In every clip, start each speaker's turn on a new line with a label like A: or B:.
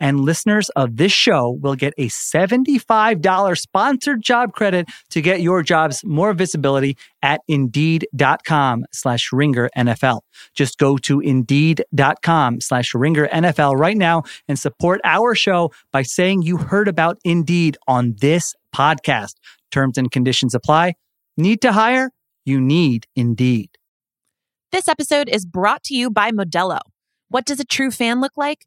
A: and listeners of this show will get a $75 sponsored job credit to get your jobs more visibility at indeed.com slash ringer NFL. Just go to indeed.com slash ringer NFL right now and support our show by saying you heard about Indeed on this podcast. Terms and conditions apply. Need to hire? You need Indeed.
B: This episode is brought to you by Modelo. What does a true fan look like?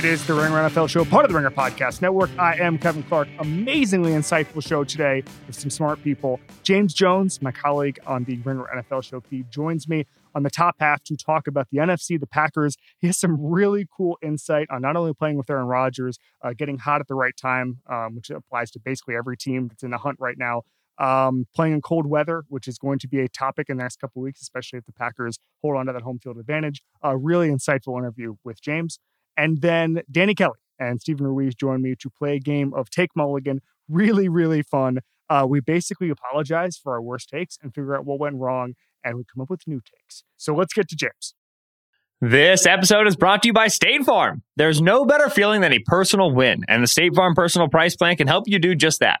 C: It is the Ringer NFL show, part of the Ringer Podcast Network. I am Kevin Clark. Amazingly insightful show today with some smart people. James Jones, my colleague on the Ringer NFL show feed, joins me on the top half to talk about the NFC, the Packers. He has some really cool insight on not only playing with Aaron Rodgers, uh, getting hot at the right time, um, which applies to basically every team that's in the hunt right now. Um, playing in cold weather, which is going to be a topic in the next couple weeks, especially if the Packers hold on to that home field advantage. A really insightful interview with James. And then Danny Kelly and Steven Ruiz joined me to play a game of Take Mulligan. Really, really fun. Uh, we basically apologize for our worst takes and figure out what went wrong, and we come up with new takes. So let's get to James.
D: This episode is brought to you by State Farm. There's no better feeling than a personal win, and the State Farm Personal Price Plan can help you do just that.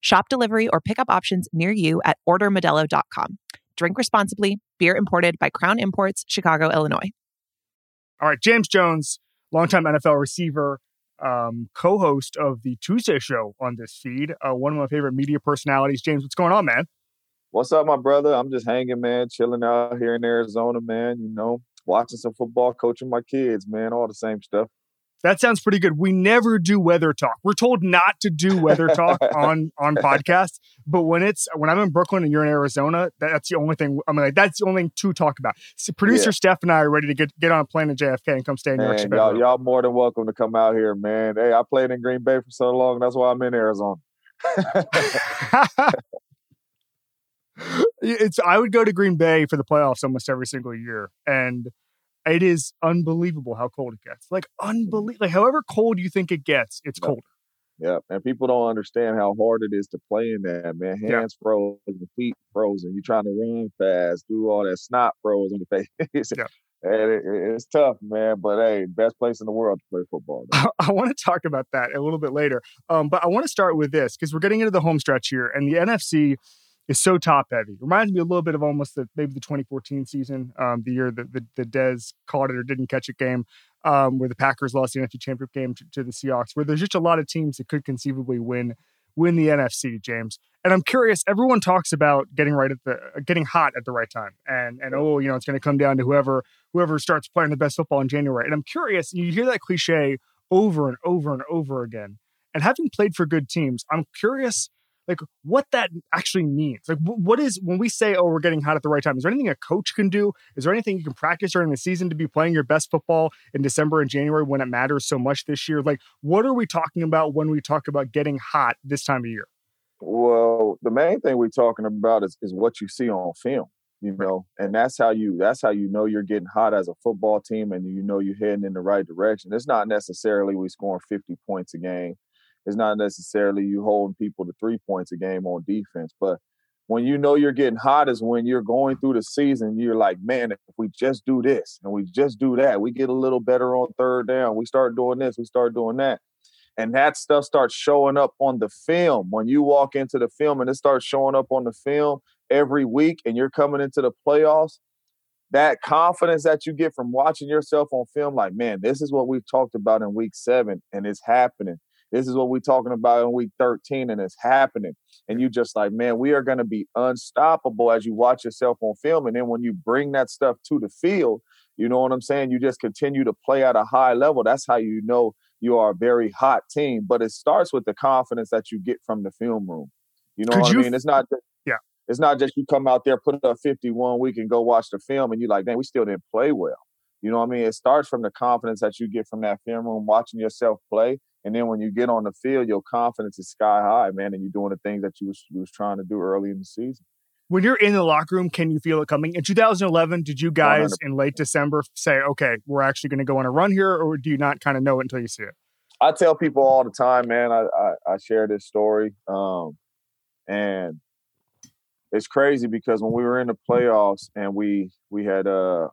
B: Shop delivery or pickup options near you at ordermodelo.com. Drink responsibly. Beer imported by Crown Imports, Chicago, Illinois.
C: All right, James Jones, longtime NFL receiver, um, co-host of the Tuesday show on this feed. Uh, one of my favorite media personalities. James, what's going on, man?
E: What's up, my brother? I'm just hanging, man, chilling out here in Arizona, man. You know, watching some football, coaching my kids, man. All the same stuff.
C: That sounds pretty good. We never do weather talk. We're told not to do weather talk on on podcasts, but when it's when I'm in Brooklyn and you're in Arizona, that's the only thing. I'm like, that's the only thing to talk about. So producer yeah. Steph and I are ready to get get on a plane to JFK and come stay in New York.
E: Y'all, y'all more than welcome to come out here, man. Hey, I played in Green Bay for so long. That's why I'm in Arizona.
C: it's I would go to Green Bay for the playoffs almost every single year, and it is unbelievable how cold it gets. Like unbelievable. Like however cold you think it gets, it's colder.
E: Yeah, and people don't understand how hard it is to play in that, man. Hands yeah. frozen, feet frozen. You're trying to run fast, do all that snot froze on your face. yeah. And it, it's tough, man. But hey, best place in the world to play football.
C: I, I, want to talk about that a little bit later. Um, but I want to start with this because we're getting into the home stretch here, and the NFC is so top heavy. Reminds me a little bit of almost the, maybe the 2014 season, um, the year that the, the Dez caught it or didn't catch it game, um, where the Packers lost the NFC Championship game to, to, the Seahawks, where there's just a lot of teams that could conceivably win win the NFC, James. And I'm curious. Everyone talks about getting right at the getting hot at the right time, and and oh, you know, it's going to come down to whoever whoever starts playing the best football in January. And I'm curious. You hear that cliche over and over and over again. And having played for good teams, I'm curious like what that actually means. Like what is when we say, oh, we're getting hot at the right time, is there anything a coach can do? Is there anything you can practice during the season to be playing your best football in December and January when it matters so much this year? Like what are we talking about when we talk about getting hot this time of year?
E: Well, the main thing we're talking about is, is what you see on film you know and that's how you that's how you know you're getting hot as a football team and you know you're heading in the right direction it's not necessarily we scoring 50 points a game it's not necessarily you holding people to three points a game on defense but when you know you're getting hot is when you're going through the season you're like man if we just do this and we just do that we get a little better on third down we start doing this we start doing that and that stuff starts showing up on the film when you walk into the film and it starts showing up on the film every week and you're coming into the playoffs, that confidence that you get from watching yourself on film, like, man, this is what we've talked about in week seven and it's happening. This is what we're talking about in week 13 and it's happening. And you just like, man, we are going to be unstoppable as you watch yourself on film. And then when you bring that stuff to the field, you know what I'm saying? You just continue to play at a high level. That's how you know you are a very hot team. But it starts with the confidence that you get from the film room. You know Could what you, I mean? It's not
C: yeah.
E: It's not just you come out there, put up 51 week and go watch the film and you're like, man, we still didn't play well. You know what I mean? It starts from the confidence that you get from that film room, watching yourself play. And then when you get on the field, your confidence is sky high, man, and you're doing the things that you was, you was trying to do early in the season.
C: When you're in the locker room, can you feel it coming? In 2011, did you guys 100%. in late December say, okay, we're actually going to go on a run here, or do you not kind of know it until you see it?
E: I tell people all the time, man, I, I, I share this story. Um, and it's crazy because when we were in the playoffs and we we had uh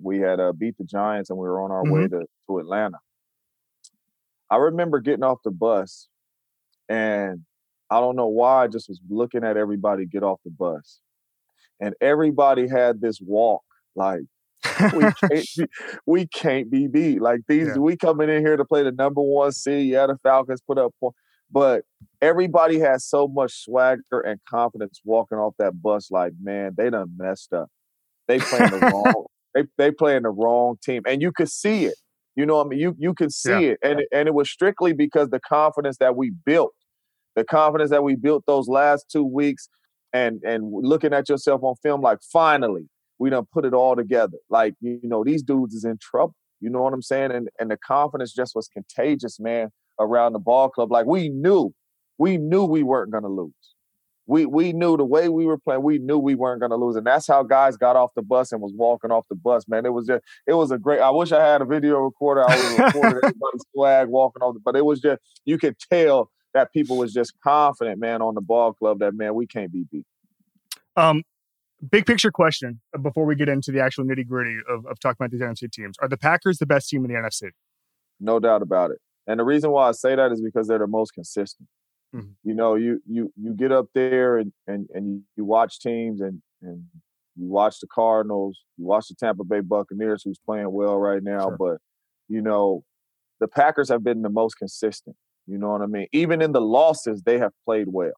E: we had uh beat the Giants and we were on our mm-hmm. way to, to Atlanta. I remember getting off the bus and I don't know why I just was looking at everybody get off the bus. And everybody had this walk like we can't be, we can't be beat. Like these yeah. we coming in here to play the number one seed. Yeah, the Falcons put up but everybody has so much swagger and confidence walking off that bus. Like, man, they done messed up. They playing the wrong. They they playing the wrong team, and you could see it. You know, what I mean, you you could see yeah. it, and and it was strictly because the confidence that we built, the confidence that we built those last two weeks, and and looking at yourself on film, like finally we done put it all together. Like you know, these dudes is in trouble. You know what I'm saying? And and the confidence just was contagious, man around the ball club. Like we knew, we knew we weren't going to lose. We we knew the way we were playing. We knew we weren't going to lose, and that's how guys got off the bus and was walking off the bus. Man, it was just it was a great. I wish I had a video recorder. I would have recorded everybody's swag walking off, the, but it was just you could tell that people was just confident, man, on the ball club. That man, we can't be beat.
C: Um, big picture question before we get into the actual nitty gritty of, of talking about these NFC teams: Are the Packers the best team in the NFC?
E: No doubt about it. And the reason why I say that is because they're the most consistent. Mm-hmm. You know, you you you get up there and and and you, you watch teams and and you watch the Cardinals, you watch the Tampa Bay Buccaneers, who's playing well right now. Sure. But you know, the Packers have been the most consistent. You know what I mean? Even in the losses, they have played well.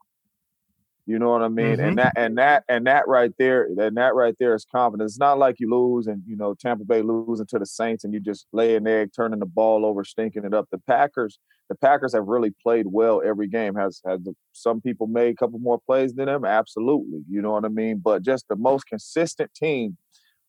E: You know what I mean? Mm-hmm. And that and that and that right there, and that right there is confidence. It's not like you lose and you know Tampa Bay losing to the Saints and you just lay an egg, turning the ball over, stinking it up. The Packers, the Packers have really played well every game. Has has some people made a couple more plays than them? Absolutely. You know what I mean? But just the most consistent team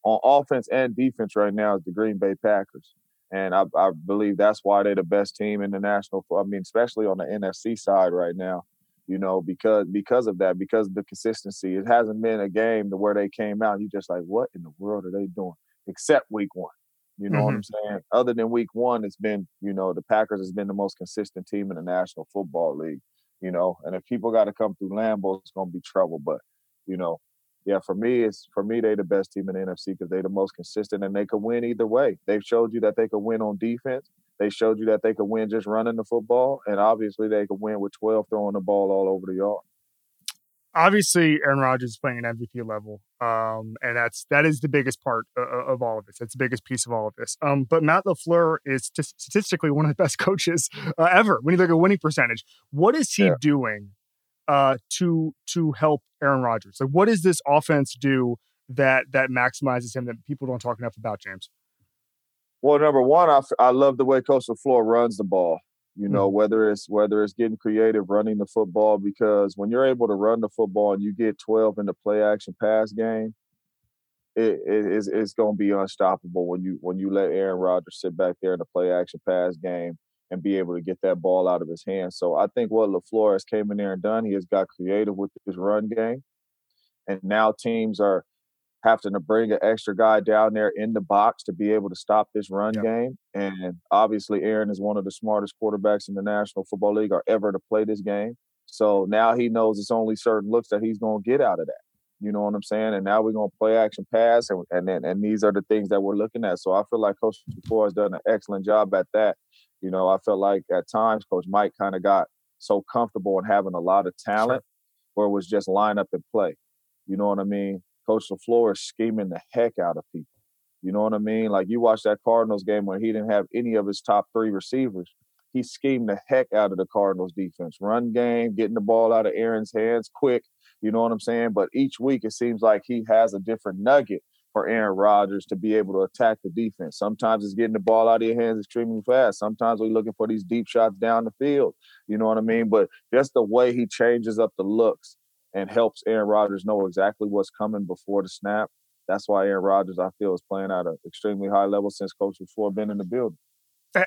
E: on offense and defense right now is the Green Bay Packers. And I, I believe that's why they're the best team in the national. I mean, especially on the NFC side right now you know, because because of that, because of the consistency. It hasn't been a game to where they came out. You just like, what in the world are they doing? Except week one. You know mm-hmm. what I'm saying? Other than week one, it's been, you know, the Packers has been the most consistent team in the National Football League. You know, and if people got to come through Lambeau, it's gonna be trouble. But, you know, yeah, for me, it's for me they the best team in the NFC because they're the most consistent and they could win either way. They've showed you that they could win on defense they showed you that they could win just running the football, and obviously they could win with 12 throwing the ball all over the yard.
C: Obviously, Aaron Rodgers is playing an MVP level, um, and that's that is the biggest part of, of, all of this. That's the biggest piece of all of this. Um, but Matt LaFleur is t- statistically one of the best coaches uh, ever when you look at winning percentage. What is he yeah. doing uh, to to help Aaron Rodgers? Like, what does this offense do that that maximizes him that people don't talk enough about, James?
E: Well, number one, I, I love the way Coach LaFleur runs the ball. You know, mm-hmm. whether it's whether it's getting creative, running the football, because when you're able to run the football and you get 12 in the play action pass game, it, it it's, it's going to be unstoppable when you when you let Aaron Rodgers sit back there in the play action pass game and be able to get that ball out of his hands. So I think what LaFleur has came in there and done, he has got creative with his run game, and now teams are having to bring an extra guy down there in the box to be able to stop this run yep. game. And obviously, Aaron is one of the smartest quarterbacks in the National Football League or ever to play this game. So now he knows it's only certain looks that he's going to get out of that. You know what I'm saying? And now we're going to play action pass, and and then and these are the things that we're looking at. So I feel like Coach LaFleur has done an excellent job at that. You know, I felt like at times Coach Mike kind of got so comfortable in having a lot of talent, sure. where it was just line up and play. You know what I mean? Coach LaFleur is scheming the heck out of people. You know what I mean? Like you watch that Cardinals game where he didn't have any of his top three receivers. He schemed the heck out of the Cardinals defense. Run game, getting the ball out of Aaron's hands quick. You know what I'm saying? But each week it seems like he has a different nugget for Aaron Rodgers to be able to attack the defense. Sometimes it's getting the ball out of your hands extremely fast. Sometimes we're looking for these deep shots down the field. You know what I mean? But just the way he changes up the looks and helps Aaron Rodgers know exactly what's coming LaFleur the snap. That's why Aaron Rodgers, I feel, is playing at an extremely high level since Coach before been in the building.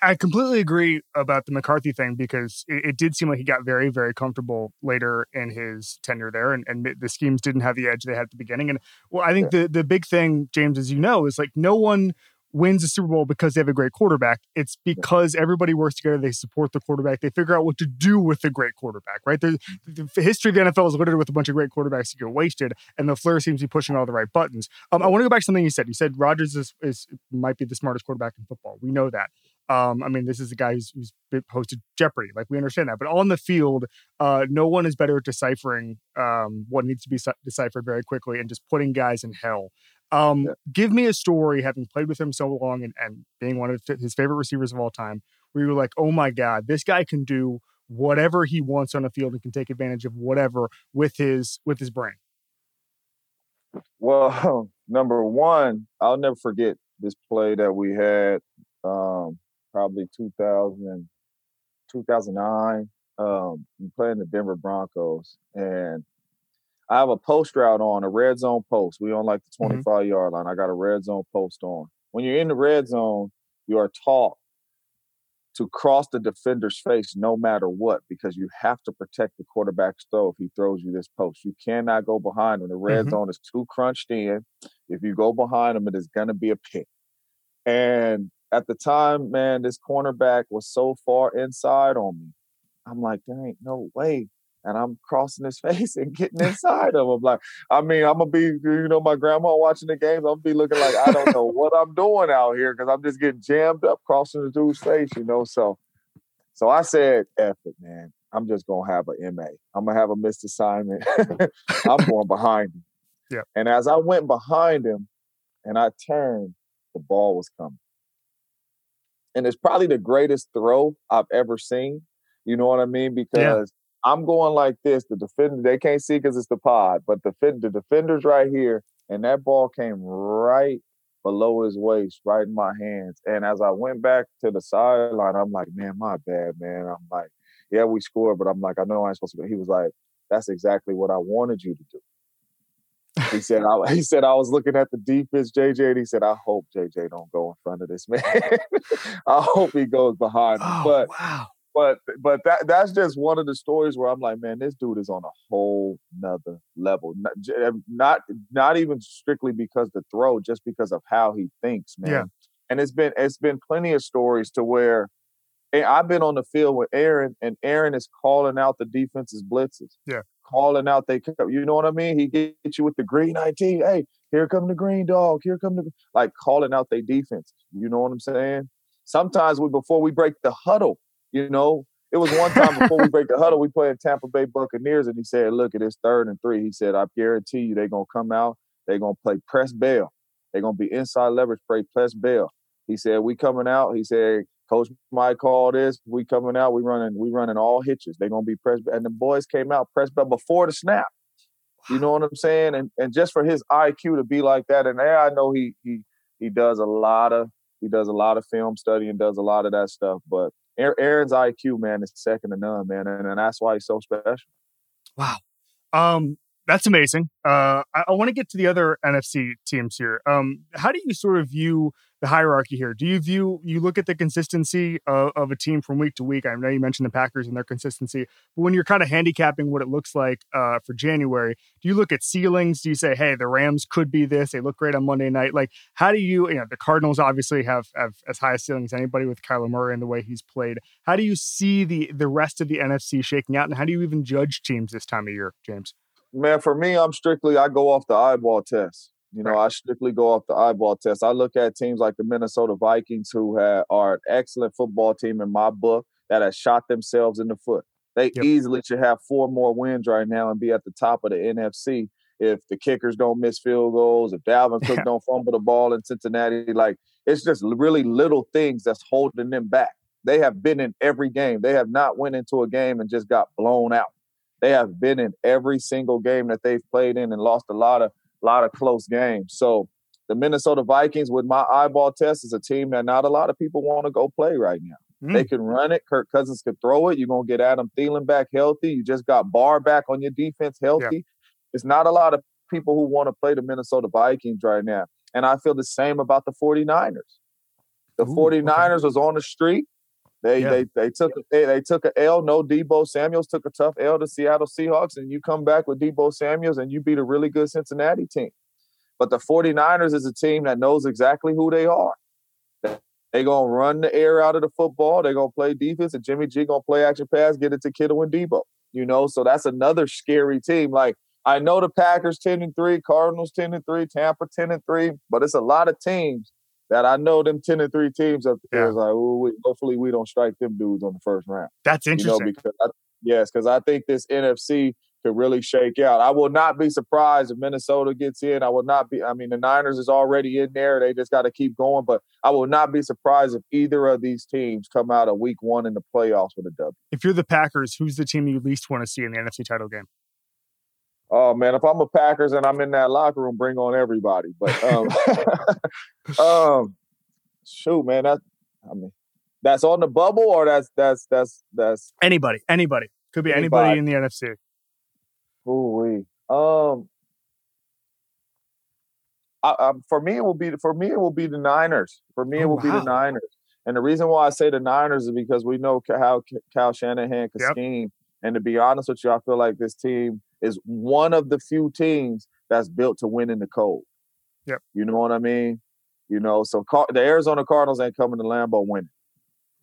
C: I completely agree about the McCarthy thing because it, it, did seem like he got very, very comfortable later in his tenure there, and, and the schemes didn't have the edge they had at the beginning. And well, I think yeah. the the big thing, James, as you know, is like no one wins a Super Bowl because they have a great quarterback. It's because everybody works together. They support the quarterback. They figure out what to do with the great quarterback, right? The, the history of the NFL is littered with a bunch of great quarterbacks that get wasted, and LaFleur seems to be pushing all the right buttons. Um, I want to go back to something you said. You said Rodgers is, is might be the smartest quarterback in football. We know that. Um, I mean, this is a guy who's, who's hosted Jeopardy. Like we understand that, but on the field, uh, no one is better at deciphering um, what needs to be deciphered very quickly and just putting guys in hell. Um, yeah. Give me a story, having played with him so long and, and being one of his favorite receivers of all time, where you're like, oh my God, this guy can do whatever he wants on the field and can take advantage of whatever with his with his brain.
E: Well, number one, I'll never forget this play that we had, um, probably 2000, 2009, um, playing the Denver Broncos, and I have a post route on a red zone post. We on like the 25 mm-hmm. yard line. I got a red zone post on. When you're in the red zone, you are taught to cross the defender's face no matter what because you have to protect the quarterback's throw if he throws you this post. You cannot go behind him. The red mm-hmm. zone is too crunched in. If you go behind him, it is going to be a pick. And at the time, man, this cornerback was so far inside on me. I'm like, there ain't no way and I'm crossing his face and getting inside of him. Like, I mean, I'm gonna be, you know, my grandma watching the games. I'm gonna be looking like I don't know what I'm doing out here because I'm just getting jammed up crossing the dude's face, you know. So, so I said, "F it, man. I'm just gonna have an MA. I'm gonna have a missed assignment. I'm going behind him."
C: Yeah.
E: And as I went behind him, and I turned, the ball was coming. And it's probably the greatest throw I've ever seen. You know what I mean? Because I'm going like this. The defender, they can't see because it's the pod, but the, the defender's right here, and that ball came right below his waist, right in my hands. And as I went back to the sideline, I'm like, man, my bad, man. I'm like, yeah, we scored, but I'm like, I know I ain't supposed to. Be. He was like, that's exactly what I wanted you to do. He said, I, he said, I was looking at the defense, JJ, and he said, I hope JJ don't go in front of this man. I hope he goes behind him.
C: Oh,
E: but
C: wow
E: but but that that's just one of the stories where I'm like, man, this dude is on a whole nother level. Not eh, not, not even strictly because the throw, just because of how he thinks, man.
C: Yeah.
E: And it's been it's been plenty of stories to where eh, I've been on the field with Aaron, and Aaron is calling out the defense's blitzes.
C: Yeah.
E: Calling out they you know what I mean? He gets you with the green IT. Hey, here come the green dog. Here come the like calling out their defense. You know what I'm saying? Sometimes we before we break the huddle, you know, it was one time before we break the huddle, we played Tampa Bay Buccaneers, and he said, "Look, at this third and three. He said, "I guarantee you, they're gonna come out. They're gonna play press bail. They're gonna be inside leverage, play press bail." He said, "We coming out." He said, "Coach Mike called this. We coming out. We running. We running all hitches. They're gonna be press." And the boys came out press bail before the snap. You know what I'm saying? And and just for his IQ to be like that, and I know he he he does a lot of he does a lot of film study and does a lot of that stuff, but Aaron's IQ, man, is second to none, man, and, and that's why he's so special.
C: Wow. Um, that's amazing. Uh, I, I want to get to the other NFC teams here. Um, how do you sort of view the hierarchy here? Do you view you look at the consistency of, of, a team from week to week? I know you mentioned the Packers and their consistency, but when you're kind of handicapping what it looks like uh, for January, do you look at ceilings? Do you say, hey, the Rams could be this? They look great on Monday night. Like, how do you? You know, the Cardinals obviously have have as high a ceiling as anybody with Kyler Murray and the way he's played. How do you see the the rest of the NFC shaking out, and how do you even judge teams this time of year, James?
E: Man, for me, I'm strictly I go off the eyeball test. You know, right. I strictly go off the eyeball test. I look at teams like the Minnesota Vikings, who have, are an excellent football team in my book, that has shot themselves in the foot. They yep. easily should have four more wins right now and be at the top of the NFC if the kickers don't miss field goals, if Dalvin Cook don't fumble the ball in Cincinnati. Like it's just really little things that's holding them back. They have been in every game. They have not went into a game and just got blown out. They have been in every single game that they've played in and lost a lot of lot of close games. So the Minnesota Vikings, with my eyeball test, is a team that not a lot of people want to go play right now. Mm. They can run it. Kirk Cousins can throw it. You're gonna get Adam Thielen back healthy. You just got Barr back on your defense healthy. Yeah. It's not a lot of people who want to play the Minnesota Vikings right now. And I feel the same about the 49ers. The Ooh, 49ers okay. was on the street. They yeah. they they took they, they took a L. No Deebo Samuels took a tough L to Seattle Seahawks, and you come back with Deebo Samuels and you beat a really good Cincinnati team. But the 49ers is a team that knows exactly who they are. They're gonna run the air out of the football. They're gonna play defense, and Jimmy G gonna play action pass, get it to Kittle and Deebo. You know, so that's another scary team. Like I know the Packers 10 and 3, Cardinals 10 and 3, Tampa 10 and 3, but it's a lot of teams that I know them ten and three teams up there yeah. is like, we, hopefully we don't strike them dudes on the first round.
C: That's interesting.
E: You know, because I, yes, because I think this NFC could really shake out. I will not be surprised if Minnesota gets in. I will not be. I mean, the Niners is already in there. They just got to keep going. But I will not be surprised if either of these teams come out of Week One in the playoffs with a W.
C: If you're the Packers, who's the team you least want to see in the NFC title game?
E: Oh man, if I'm a Packers and I'm in that locker room, bring on everybody. But um, um shoot, man, that I mean, that's on the bubble or that's that's that's that's
C: anybody, anybody could be anybody, anybody in the NFC.
E: Ooh we um. I, I, for me, it will be for me. It will be the Niners. For me, oh, it will wow. be the Niners. And the reason why I say the Niners is because we know how Kyle Shanahan can yep. scheme. And to be honest with you, I feel like this team is one of the few teams that's built to win in the cold.
C: Yep.
E: You know what I mean? You know, so Car- the Arizona Cardinals ain't coming to Lambeau winning.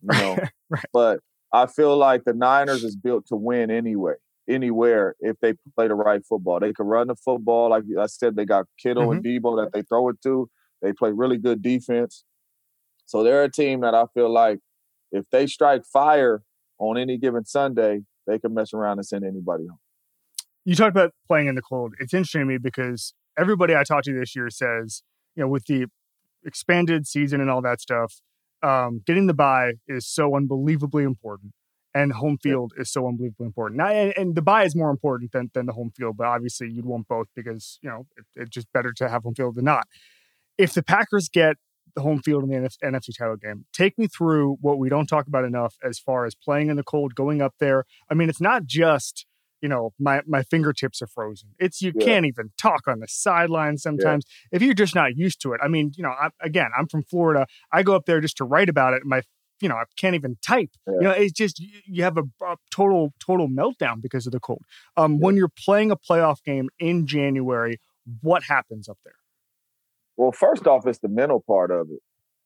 E: You know, right. but I feel like the Niners is built to win anyway, anywhere if they play the right football. They can run the football, like I said. They got Kittle mm-hmm. and Deebo that they throw it to. They play really good defense. So they're a team that I feel like if they strike fire on any given Sunday, they can mess around and send anybody home
C: you talked about playing in the cold. It's interesting to me because everybody I talked to this year says, you know, with the expanded season and all that stuff, um, getting the bye is so unbelievably important, and home field is so unbelievably important. Now, and, and, the bye is more important than than the home field, but obviously you'd want both because you know it, it's just better to have home field than not. If the Packers get the home field in the NFC title game. Take me through what we don't talk about enough as far as playing in the cold, going up there. I mean, it's not just you know my my fingertips are frozen it's you yeah. can't even talk on the sideline sometimes yeah. if you're just not used to it i mean you know I, again i'm from florida i go up there just to write about it my you know i can't even type yeah. you know it's just you, you have a, a, total total meltdown because of the cold um when you're playing a playoff game in january what happens up there
E: well first off it's the mental part of it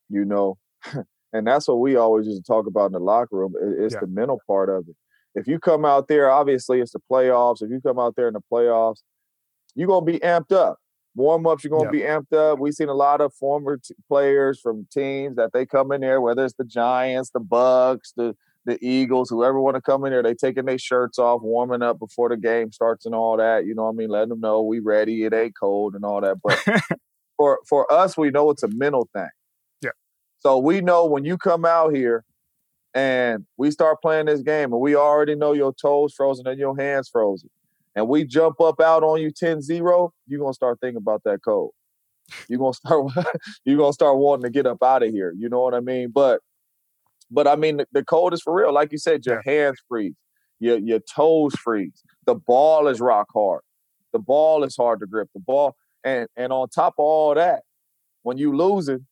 E: you know and that's what we always used to talk about in the locker room it's the mental part of it if you come out there, obviously it's the playoffs. If you come out there in the playoffs, you're gonna be amped up. Warm ups, you're gonna be amped up. We've seen a lot of former t- players from teams that they come in there, whether it's the Giants, the Bucks, the the Eagles, whoever want to come in there, they taking their shirts off, warming up before the game starts and all that. You know what I mean? Letting them know we ready, it ain't cold and all that. But for for us, we know it's a mental thing.
C: Yeah.
E: So we know when you come out here and we start playing this game and we already know your toes frozen and your hands frozen and we jump up out on you 10-0 you're going to start thinking about that code you're going to start you're going to start wanting to get up out of here you know what i mean but But I mean, the, the cold is for real. Like you said, your hands freeze, your your toes freeze. The ball is rock hard. The ball is hard to grip. The ball, and and on top of all that, when you losing,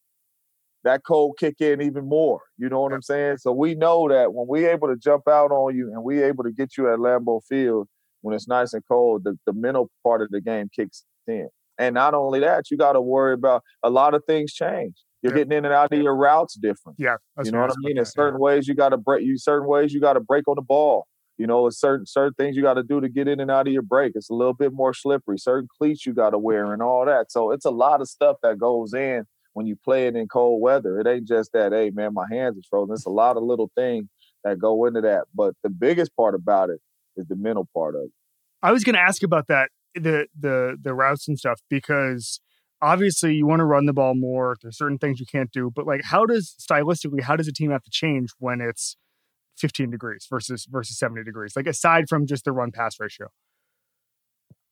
E: that cold kick in even more. You know what I'm saying? So we know that when we able to jump out on you and we able to get you at Lambeau Field when it's nice and cold, the, the mental part of the game kicks in. And not only that, you got to worry about a lot of things change. You're yeah. getting in and out of your routes different.
C: Yeah,
E: you know what I mean. In certain yeah. ways, you got to break. You certain ways you got to break on the ball. You know, certain certain things you got to do to get in and out of your break. It's a little bit more slippery. Certain cleats you got to wear and all that. So it's a lot of stuff that goes in when you play it in cold weather. It ain't just that, hey man, my hands are frozen. It's a lot of little things that go into that. But the biggest part about it is the mental part of it.
C: I was going to ask about that the the the routes and stuff because obviously you want to run the ball more. There's certain things you can't do, but like how does stylistically how does a team have to change when it's 15 degrees versus versus 70 degrees? Like aside from just the run pass ratio.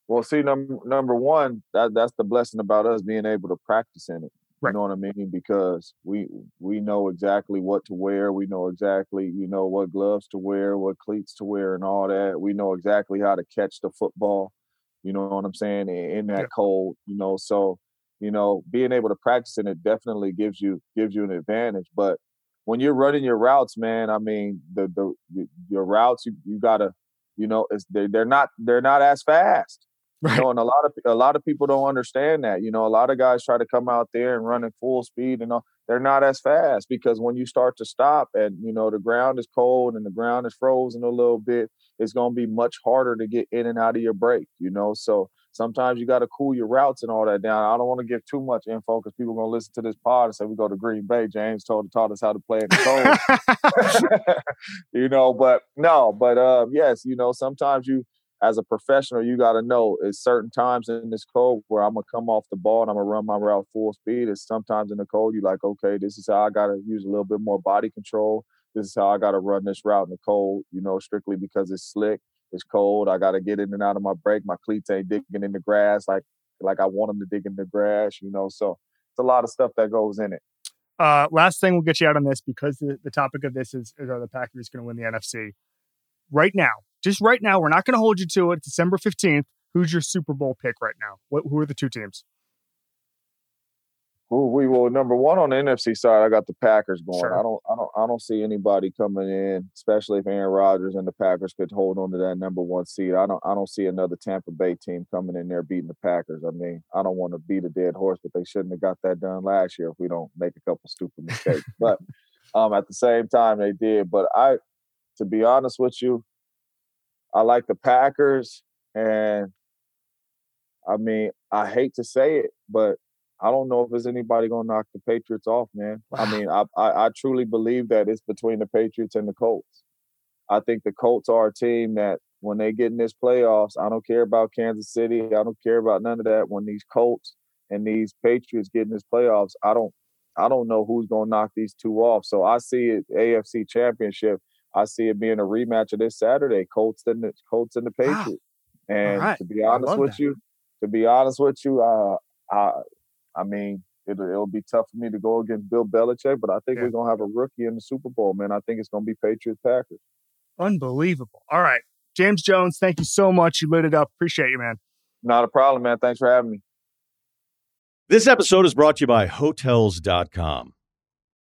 E: Well, see, number number one, that that's the blessing about us being able to practice in it. Right. You know what I mean? Because we we know exactly what to wear. We know exactly, you know, what gloves to wear, what cleats to wear, and all that. We know exactly how to catch the football. You know what I'm saying? In that yeah. cold, you know. So you know, being able to practice in it definitely gives you gives you an advantage. But when you're running your routes, man, I mean, the the your routes you you gotta, you know, it's they they're not they're not as fast. Right. You know, and a lot of a lot of people don't understand that. You know, a lot of guys try to come out there and run at full speed and all. They're not as fast because when you start to stop and you know the ground is cold and the ground is frozen a little bit, it's going to be much harder to get in and out of your break. You know, so sometimes you got to cool your routes and all that down. I don't want to give too much info because people are going to listen to this pod and say we go to Green Bay. James told taught us how to play in the cold. you know, but no, but uh, yes, you know, sometimes you as a professional, you got to know it's certain times in this cold where I'm gonna come off the ball and I'm gonna run my route full speed. It's sometimes in the cold you like, okay, this is how I got to use a little bit more body control. This is how I got to run this route in the cold. You know, strictly because it's slick, it's cold. I got to get in and out of my break. My cleats ain't digging in the grass like like I want them to dig in the grass. You know, so it's a lot of stuff that goes in it.
C: Uh, last thing we'll get you out on this because the, the topic of this is, is are the Packers going to win the NFC? Right now, just right now, we're not going to hold you to it. December 15th. Who's your Super Bowl pick right now? What, who are the two teams?
E: We will number one on the NFC side. I got the Packers going. Sure. I don't, I don't, I don't see anybody coming in, especially if Aaron Rodgers and the Packers could hold on to that number one seed. I don't, I don't see another Tampa Bay team coming in there beating the Packers. I mean, I don't want to beat a dead horse, but they shouldn't have got that done last year if we don't make a couple stupid mistakes. but um, at the same time, they did. But I, to be honest with you, I like the Packers, and I mean, I hate to say it, but I don't know if there's anybody gonna knock the Patriots off, man. Wow. I mean, I, I, I truly believe that it's between the Patriots and the Colts. I think the Colts are a team that when they get in this playoffs, I don't care about Kansas City. I don't care about none of that. When these Colts and these Patriots get in this playoffs, I don't I don't know who's gonna knock these two off. So I see it AFC championship I see it being a rematch of this Saturday, Colts and the Colts and the Patriots. Wow. And right. to be honest with that. you, to be honest with you, uh, I, I mean, it'll, it'll be tough for me to go against Bill Belichick, but I think yeah. we're gonna have a rookie in the Super Bowl, man. I think it's gonna be Patriots Packers.
C: Unbelievable. All right, James Jones, thank you so much. You lit it up. Appreciate you, man.
E: Not a problem, man. Thanks for having me.
F: This episode is brought to you by Hotels.com.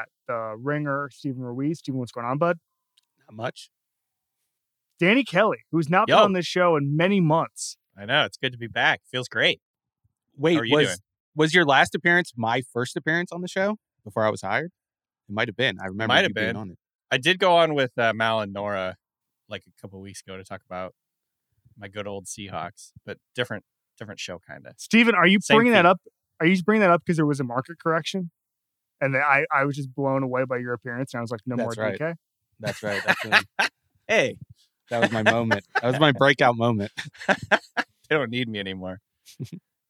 C: at the Ringer, Steven Ruiz. Steven, what's going on, bud?
G: Not much.
C: Danny Kelly, who's not been on this show in many months.
H: I know it's good to be back. Feels great.
G: Wait,
H: How are you
G: was
H: doing?
G: was your last appearance my first appearance on the show before I was hired? It might have been. I remember
H: Might
G: you
H: have
G: being
H: been.
G: on it.
H: I did go on with uh, Mal and Nora like a couple weeks ago to talk about my good old Seahawks, but different different show kind of.
C: Steven, are you
H: Same
C: bringing that up? Are you bringing that up because there was a market correction? And then I, I was just blown away by your appearance, and I was like, no
G: That's
C: more
G: right.
C: DK.
G: That's right. That's.
H: Hey,
G: that was my moment. That was my breakout moment.
H: they don't need me anymore.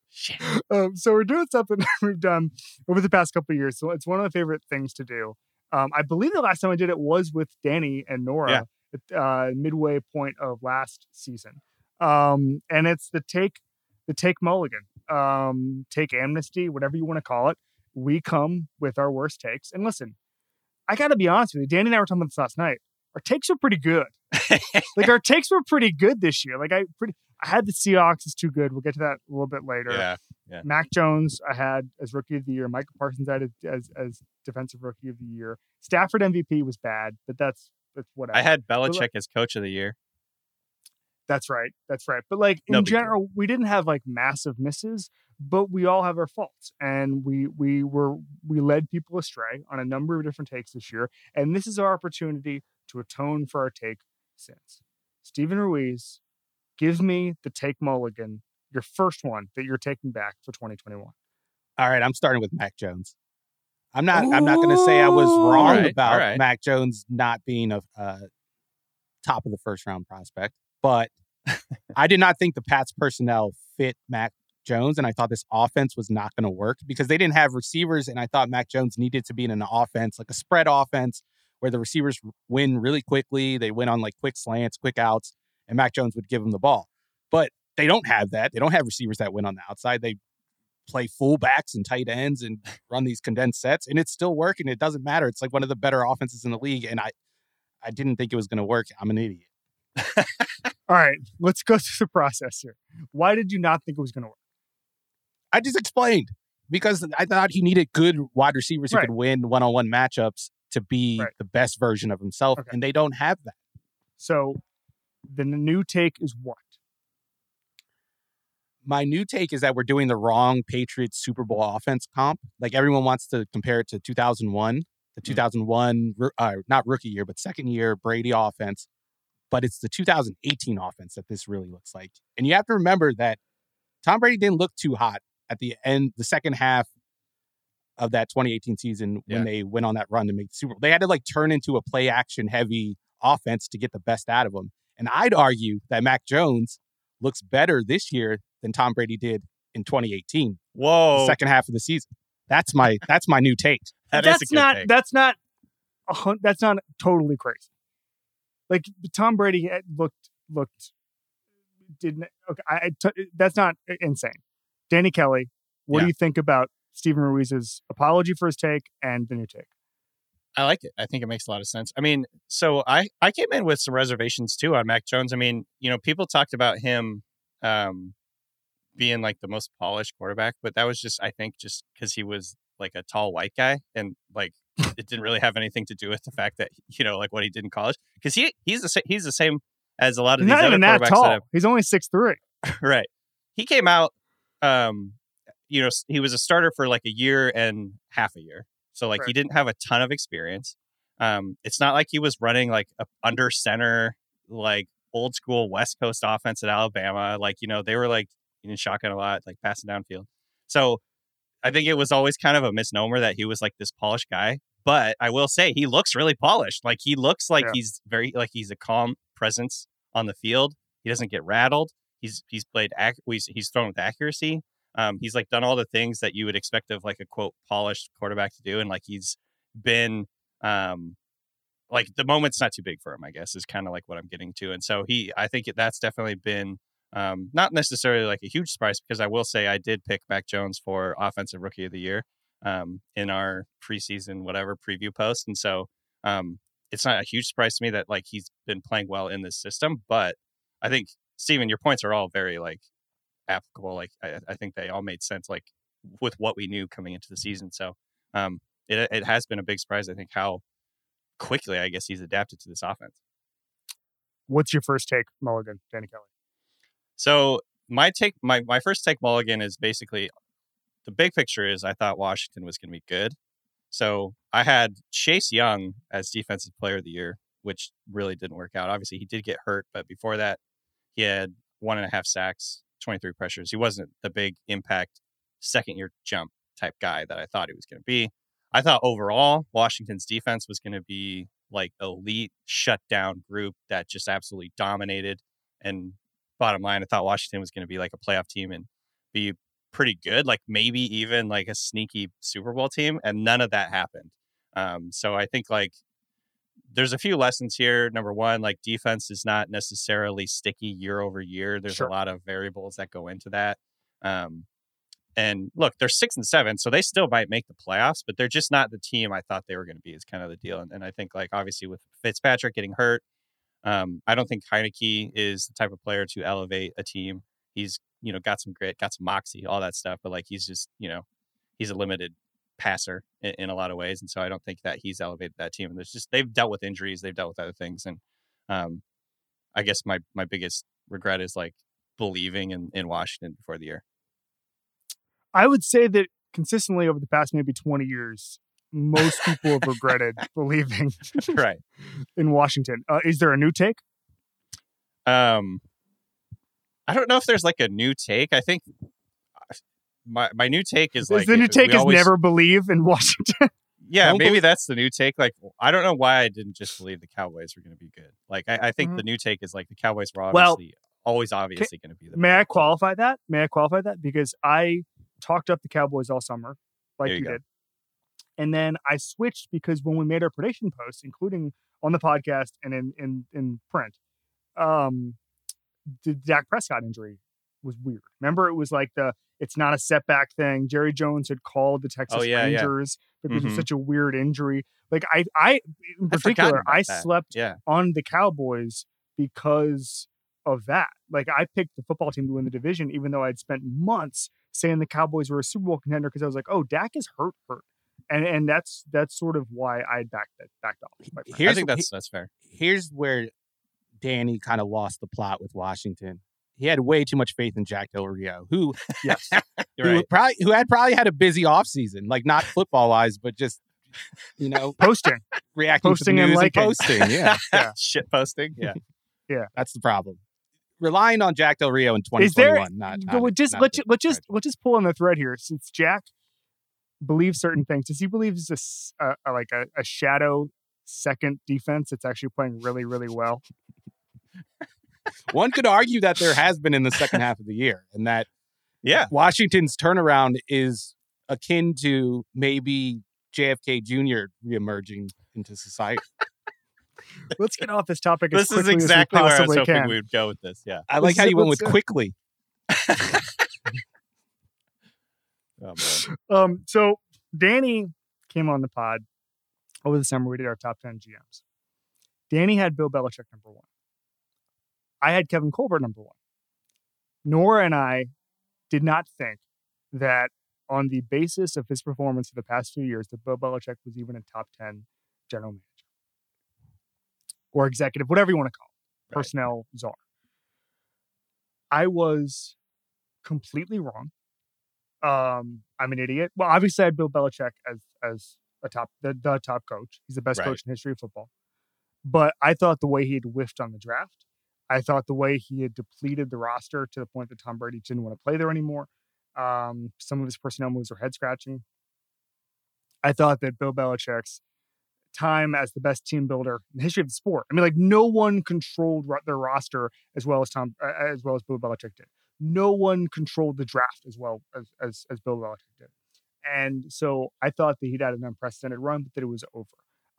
H: Shit.
C: um, so we're doing something we've done over the past couple of years. So it's one of my favorite things to do. Um, I believe the last time I did it was with Danny and Nora at uh, midway point of last season. Um, and it's the take, the take mulligan, um, take amnesty, whatever you want to call it. We come with our worst takes. And listen, I got to be honest with you. Danny and I were talking about this last night. Our takes are pretty good. like our takes were pretty good this year. Like I pretty, I had the Seahawks is too good. We'll get to that a little bit later.
H: Yeah. Yeah.
C: Mac Jones, I had as rookie of the year. Micah Parsons, I had as as defensive rookie of the year. Stafford MVP was bad, but that's that's whatever.
H: I had
C: But, like,
H: Belichick as coach of the year.
C: That's right. That's right. But like in
H: deal.
C: general, we didn't have like massive misses, but we all have our faults, and we we were we led people astray on a number of different takes this year, and this is our opportunity to atone for our take sins. Steven Ruiz, give me the take mulligan, your first one that you're taking back for 2021.
G: All right, I'm starting with Mac Jones. I'm not. I'm not going to say I was wrong
H: Alright,
G: about
H: alright.
G: Mac Jones not being a, uh top of the first round prospect, but I did not think the Pats personnel fit Mac Jones, and I thought this offense was not going to work because they didn't have receivers, and I thought Mac Jones needed to be in an offense like a spread offense where the receivers win really quickly. They win on like quick slants, quick outs, and Mac Jones would give them the ball. But they don't have that. They don't have receivers that win on the outside. They play fullbacks and tight ends and run these condensed sets, and it's still working. It doesn't matter. It's like one of the better offenses in the league, and I, I didn't think it was going to work. I'm an idiot.
C: All right, let's go through the process here. Why did you not think it was going to work?
G: I just explained because I thought he needed good wide receivers who
C: Right.
G: could win one-on-one matchups to be
C: Right.
G: the best version of himself,
C: Okay.
G: and they don't have that.
C: So the new take is what?
G: my new take is that we're doing the wrong Patriots Super Bowl offense comp. Like everyone wants to compare it to 2001, the 2001, roo- uh, not rookie year, but second year Brady offense. But it's the 2018 offense that this really looks like. And you have to remember that Tom Brady didn't look too hot at the end, the second half of that 2018 season when
H: Yeah.
G: they went on that run to make the Super Bowl. They had to like turn into a play action heavy offense to get the best out of them. And I'd argue that Mac Jones looks better this year than Tom Brady did in 2018, the
H: Whoa.
G: second half of the season. That's my that's my new take.
H: That is
C: that's
H: a good
C: not
H: take.
C: that's not a hun- that's not totally crazy. Like Tom Brady looked looked didn't okay. I, I t- that's not insane. Danny Kelly, what do you think about Steven Ruiz's apology for his take and the new take?
H: I like it. I think it makes a lot of sense. I mean, so I I came in with some reservations too on Mac Jones. I mean, you know, people talked about him um being like the most polished quarterback, but that was just I think just because he was like a tall white guy and like it didn't really have anything to do with the fact that you know like what he did in college because he he's the he's the same as a lot of
C: He's
H: these
C: not
H: other
C: even that tall.
H: that
C: He's only six three.
H: right. He came out, um, you know, he was a starter for like a year and half a year. So like he didn't have a ton of experience. Um, it's not like he was running like a under center, like old school West Coast offense at Alabama. Like, you know, they were like in shotgun a lot, like passing downfield. So I think it was always kind of a misnomer that he was like this polished guy. But I will say he looks really polished. Like he looks like
C: Yeah.
H: he's very like he's a calm presence on the field. He doesn't get rattled. He's he's played ac- he's, he's thrown with accuracy. Um, he's like done all the things that you would expect of like a quote polished quarterback to do, and like he's been um, like the moment's not too big for him. I guess is kind of like what I'm getting to. And so he, I think that's definitely been um, not necessarily like a huge surprise because I will say I did pick Mac Jones for offensive rookie of the year um, in our preseason whatever preview post, and so um, it's not a huge surprise to me that like he's been playing well in this system. But I think Steven, your points are all very like applicable. Like I, I think they all made sense like with what we knew coming into the season. So um, it it has been a big surprise. I think how quickly I guess he's adapted to this offense.
C: What's your first take, Mulligan, Danny Kelly?
H: So my take, my my first take, Mulligan, is basically the big picture is I thought Washington was going to be good. So I had Chase Young as defensive player of the year, which really didn't work out. Obviously, he did get hurt, but before that, he had one and a half sacks, 23 pressures. He wasn't the big impact second year jump type guy that I thought he was going to be. I thought overall Washington's defense was going to be like elite shutdown group that just absolutely dominated. And bottom line, I thought Washington was going to be like a playoff team and be pretty good, like maybe even like a sneaky Super Bowl team. And none of that happened. Um, so I think like there's a few lessons here. Number one, like defense is not necessarily sticky year over year. There's sure. a lot of variables that go into that. Um, and look, they're six and seven, so they still might make the playoffs, but they're just not the team I thought they were going to be. Is kind of the deal. And, and, I think like obviously with Fitzpatrick getting hurt, um, I don't think Heinicke is the type of player to elevate a team. He's you know got some grit, got some moxie, all that stuff, but like he's just you know he's a limited passer in, in, a lot of ways, and so I don't think that he's elevated that team. And there's just they've dealt with injuries, they've dealt with other things, and um, I guess my my biggest regret is like believing in in Washington before the year.
C: I would say that consistently over the past maybe 20 years, most people have regretted believing
H: right
C: in Washington. Uh, is there a new take?
H: Um, I don't know if there's like a new take. I think my my new take is, is like
C: the new take is always, never believe in Washington.
H: Yeah, maybe believe. that's the new take. Like, I don't know why I didn't just believe the Cowboys were going to be good. Like, I, I think mm-hmm. the new take is like the Cowboys were obviously well, always obviously going to be the.
C: May I qualify that? May I qualify that because I talked up the Cowboys all summer, like you, you did. And then I switched because when we made our prediction posts, including on the podcast and in in, in print, um, the Dak Prescott injury was weird. Remember, it was like the it's not a setback thing. Jerry Jones had called the Texas oh, yeah, Rangers yeah. because mm-hmm. it was such a weird injury. Like I, I in particular, I, I slept
H: yeah.
C: on the Cowboys because of that. Like I picked the football team to win the division, even though I'd spent months saying the Cowboys were a Super Bowl contender because I was like, oh, Dak is hurt, hurt, and and that's that's sort of why I backed that backed off.
H: Here's, I think that's that's fair.
G: Here's where Danny kind of lost the plot with Washington. He had way too much faith in Jack Del Rio, who
C: yes,
G: who right. probably who had probably had a busy offseason, like not football wise, but just you know
C: posting,
G: reacting,
C: posting
G: and
C: liking.
G: posting, yeah,
H: yeah. shit posting, yeah,
C: yeah.
G: That's the problem relying on Jack Del Rio in 2021. Is there, not,
C: not, just
G: not
C: let's let's just let's just pull on the thread here. Since Jack believes certain things, does he believe it's a, a, like a, a shadow second defense that's actually playing really really well?
G: One could argue that there has been in the second half of the year, and that
H: yeah,
G: Washington's turnaround is akin to maybe JFK Jr. reemerging into society.
C: Let's get off this topic.
H: this is exactly where I was hoping can. we would go with this. Yeah,
G: I like how you went with quickly.
H: oh,
C: um, so Danny came on the pod over the summer. We did our top ten GMs. Danny had Bill Belichick number one. I had Kevin Colbert number one. Nora and I did not think that on the basis of his performance for the past few years that Bill Belichick was even a top 10 general manager or executive, whatever you want to call it, right. personnel czar. I was completely wrong. Um, I'm an idiot. Well, obviously, I had Bill Belichick as as a top the, the top coach. He's the best right. coach in history of football. But I thought the way he had whiffed on the draft, I thought the way he had depleted the roster to the point that Tom Brady didn't want to play there anymore. Um, some of his personnel moves were head scratching. I thought that Bill Belichick's time as the best team builder in the history of the sport. I mean, like no one controlled their roster as well as Tom, as well as Bill Belichick did. No one controlled the draft as well as as, as Bill Belichick did. And so I thought that he'd had an unprecedented run, but that it was over.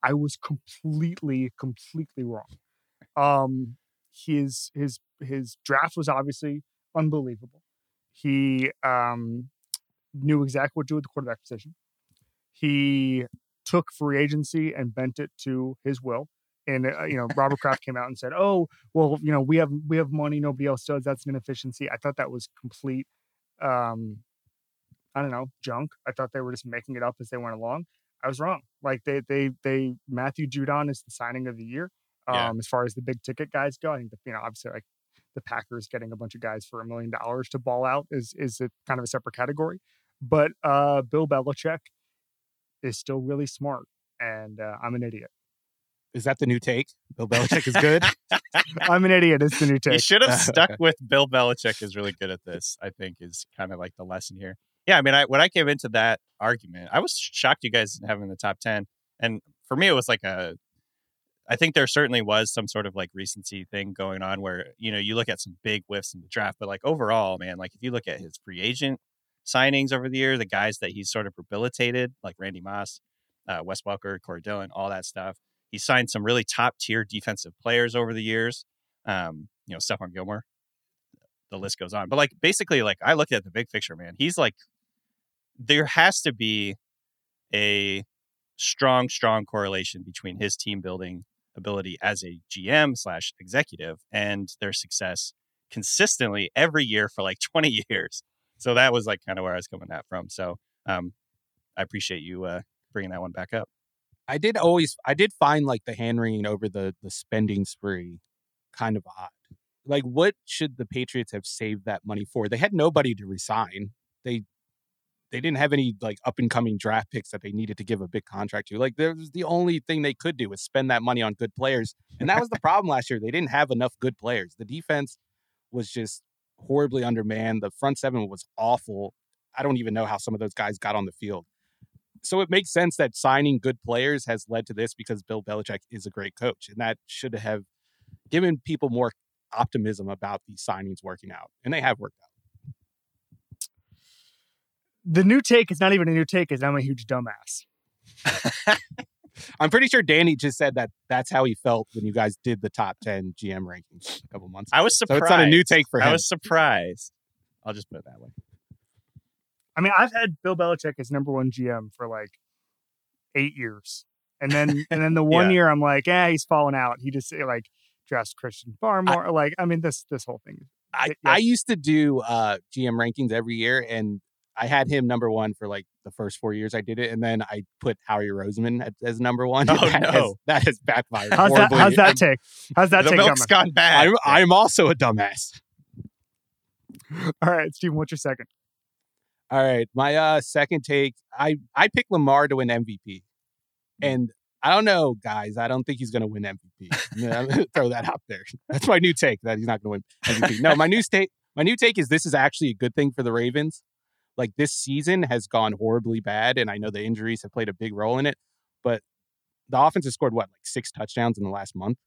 C: I was completely, completely wrong. Um, his his his draft was obviously unbelievable. He um, knew exactly what to do with the quarterback position. He took free agency and bent it to his will. And uh, you know, Robert Kraft came out and said, "Oh, well, you know, we have we have money, nobody else does. That's an inefficiency." I thought that was complete. Um, I don't know, junk. I thought they were just making it up as they went along. I was wrong. Like they they they Matthew Judon is the signing of the year. Um,
H: Yeah.
C: as far as the big ticket guys go, I think the, you know obviously like the Packers getting a bunch of guys for a million dollars to ball out is is a kind of a separate category. But uh, Bill Belichick is still really smart, and uh, I'm an idiot.
G: Is that the new take? Bill Belichick is good.
C: I'm an idiot. It's the new take.
H: You should have stuck with Bill Belichick is really good at this, I think is kind of like the lesson here. Yeah, I mean, I when I came into that argument, I was shocked you guys didn't have him in the top 10. And for me, it was like a, I think there certainly was some sort of like recency thing going on where, you know, you look at some big whiffs in the draft, but like overall, man, like if you look at his free agent signings over the year, the guys that he's sort of rehabilitated, like Randy Moss, uh, Wes Welker, Corey Dillon, all that stuff. He signed some really top tier defensive players over the years. Um, you know, Stephon Gilmore, the list goes on. But like basically, like I look at the big picture, man. He's like there has to be a strong, strong correlation between his team building ability as a GM slash executive and their success consistently every year for like 20 years. So that was like kind of where I was coming at from. So um, I appreciate you uh, bringing that one back up.
G: I did always I did find like the hand wringing over the the spending spree kind of odd. Like what should the Patriots have saved that money for? They had nobody to resign. They they didn't have any like up and coming draft picks that they needed to give a big contract to. Like there was the only thing they could do was spend that money on good players. And that was the problem last year. They didn't have enough good players. The defense was just horribly undermanned. The front seven was awful. I don't even know how some of those guys got on the field so it makes sense that signing good players has led to this because Bill Belichick is a great coach, and that should have given people more optimism about these signings working out, and they have worked out.
C: The new take is not even a new take. Is I'm a huge dumbass.
G: I'm pretty sure Danny just said that that's how he felt when you guys did the top 10 GM rankings a couple months ago.
H: I was
G: So
H: surprised.
G: it's not a new take for him.
H: I was surprised. I'll just put it that way.
C: I mean, I've had Bill Belichick as number one GM for like eight years, and then and then the one
H: Yeah.
C: year I'm like, yeah, he's falling out. He just eh, like drafts Christian Barmore. like, I mean, this this whole thing.
G: I,
C: Yes.
G: I used to do uh, GM rankings every year, and I had him number one for like the first four years I did it, and then I put Howie Roseman as, as number one.
H: Oh,
G: that
H: no.
G: has, that has backfired.
C: How's that? How's that take? How's that
H: the
C: take
H: milk's
C: coming?
H: gone bad.
G: I'm, I'm also a dumbass.
C: All right, Steven, what's your second?
G: All right, my uh second take, I I picked Lamar to win MVP, and I don't know, guys. I don't think he's going to win MVP. I'm gonna- I'm gonna throw that out there. That's my new take that he's not going to win MVP. No, my new take, my new take is this is actually a good thing for the Ravens. Like this season has gone horribly bad, and I know the injuries have played a big role in it. But the offense has scored what like six touchdowns in the last month,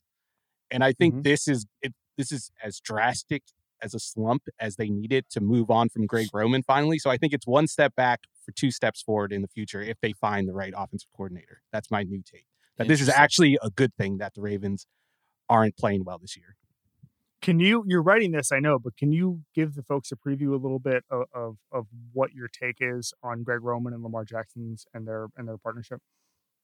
G: and I think
C: Mhm.
G: this is it. This is as drastic as a slump as they needed to move on from Greg Roman finally. So I think it's one step back for two steps forward in the future if they find the right offensive coordinator. That's my new take. That this is actually a good thing that the Ravens aren't playing well this year.
C: Can you? You're writing this, I know, but can you give the folks a preview a little bit of of, of what your take is on Greg Roman and Lamar Jackson's and their and their partnership?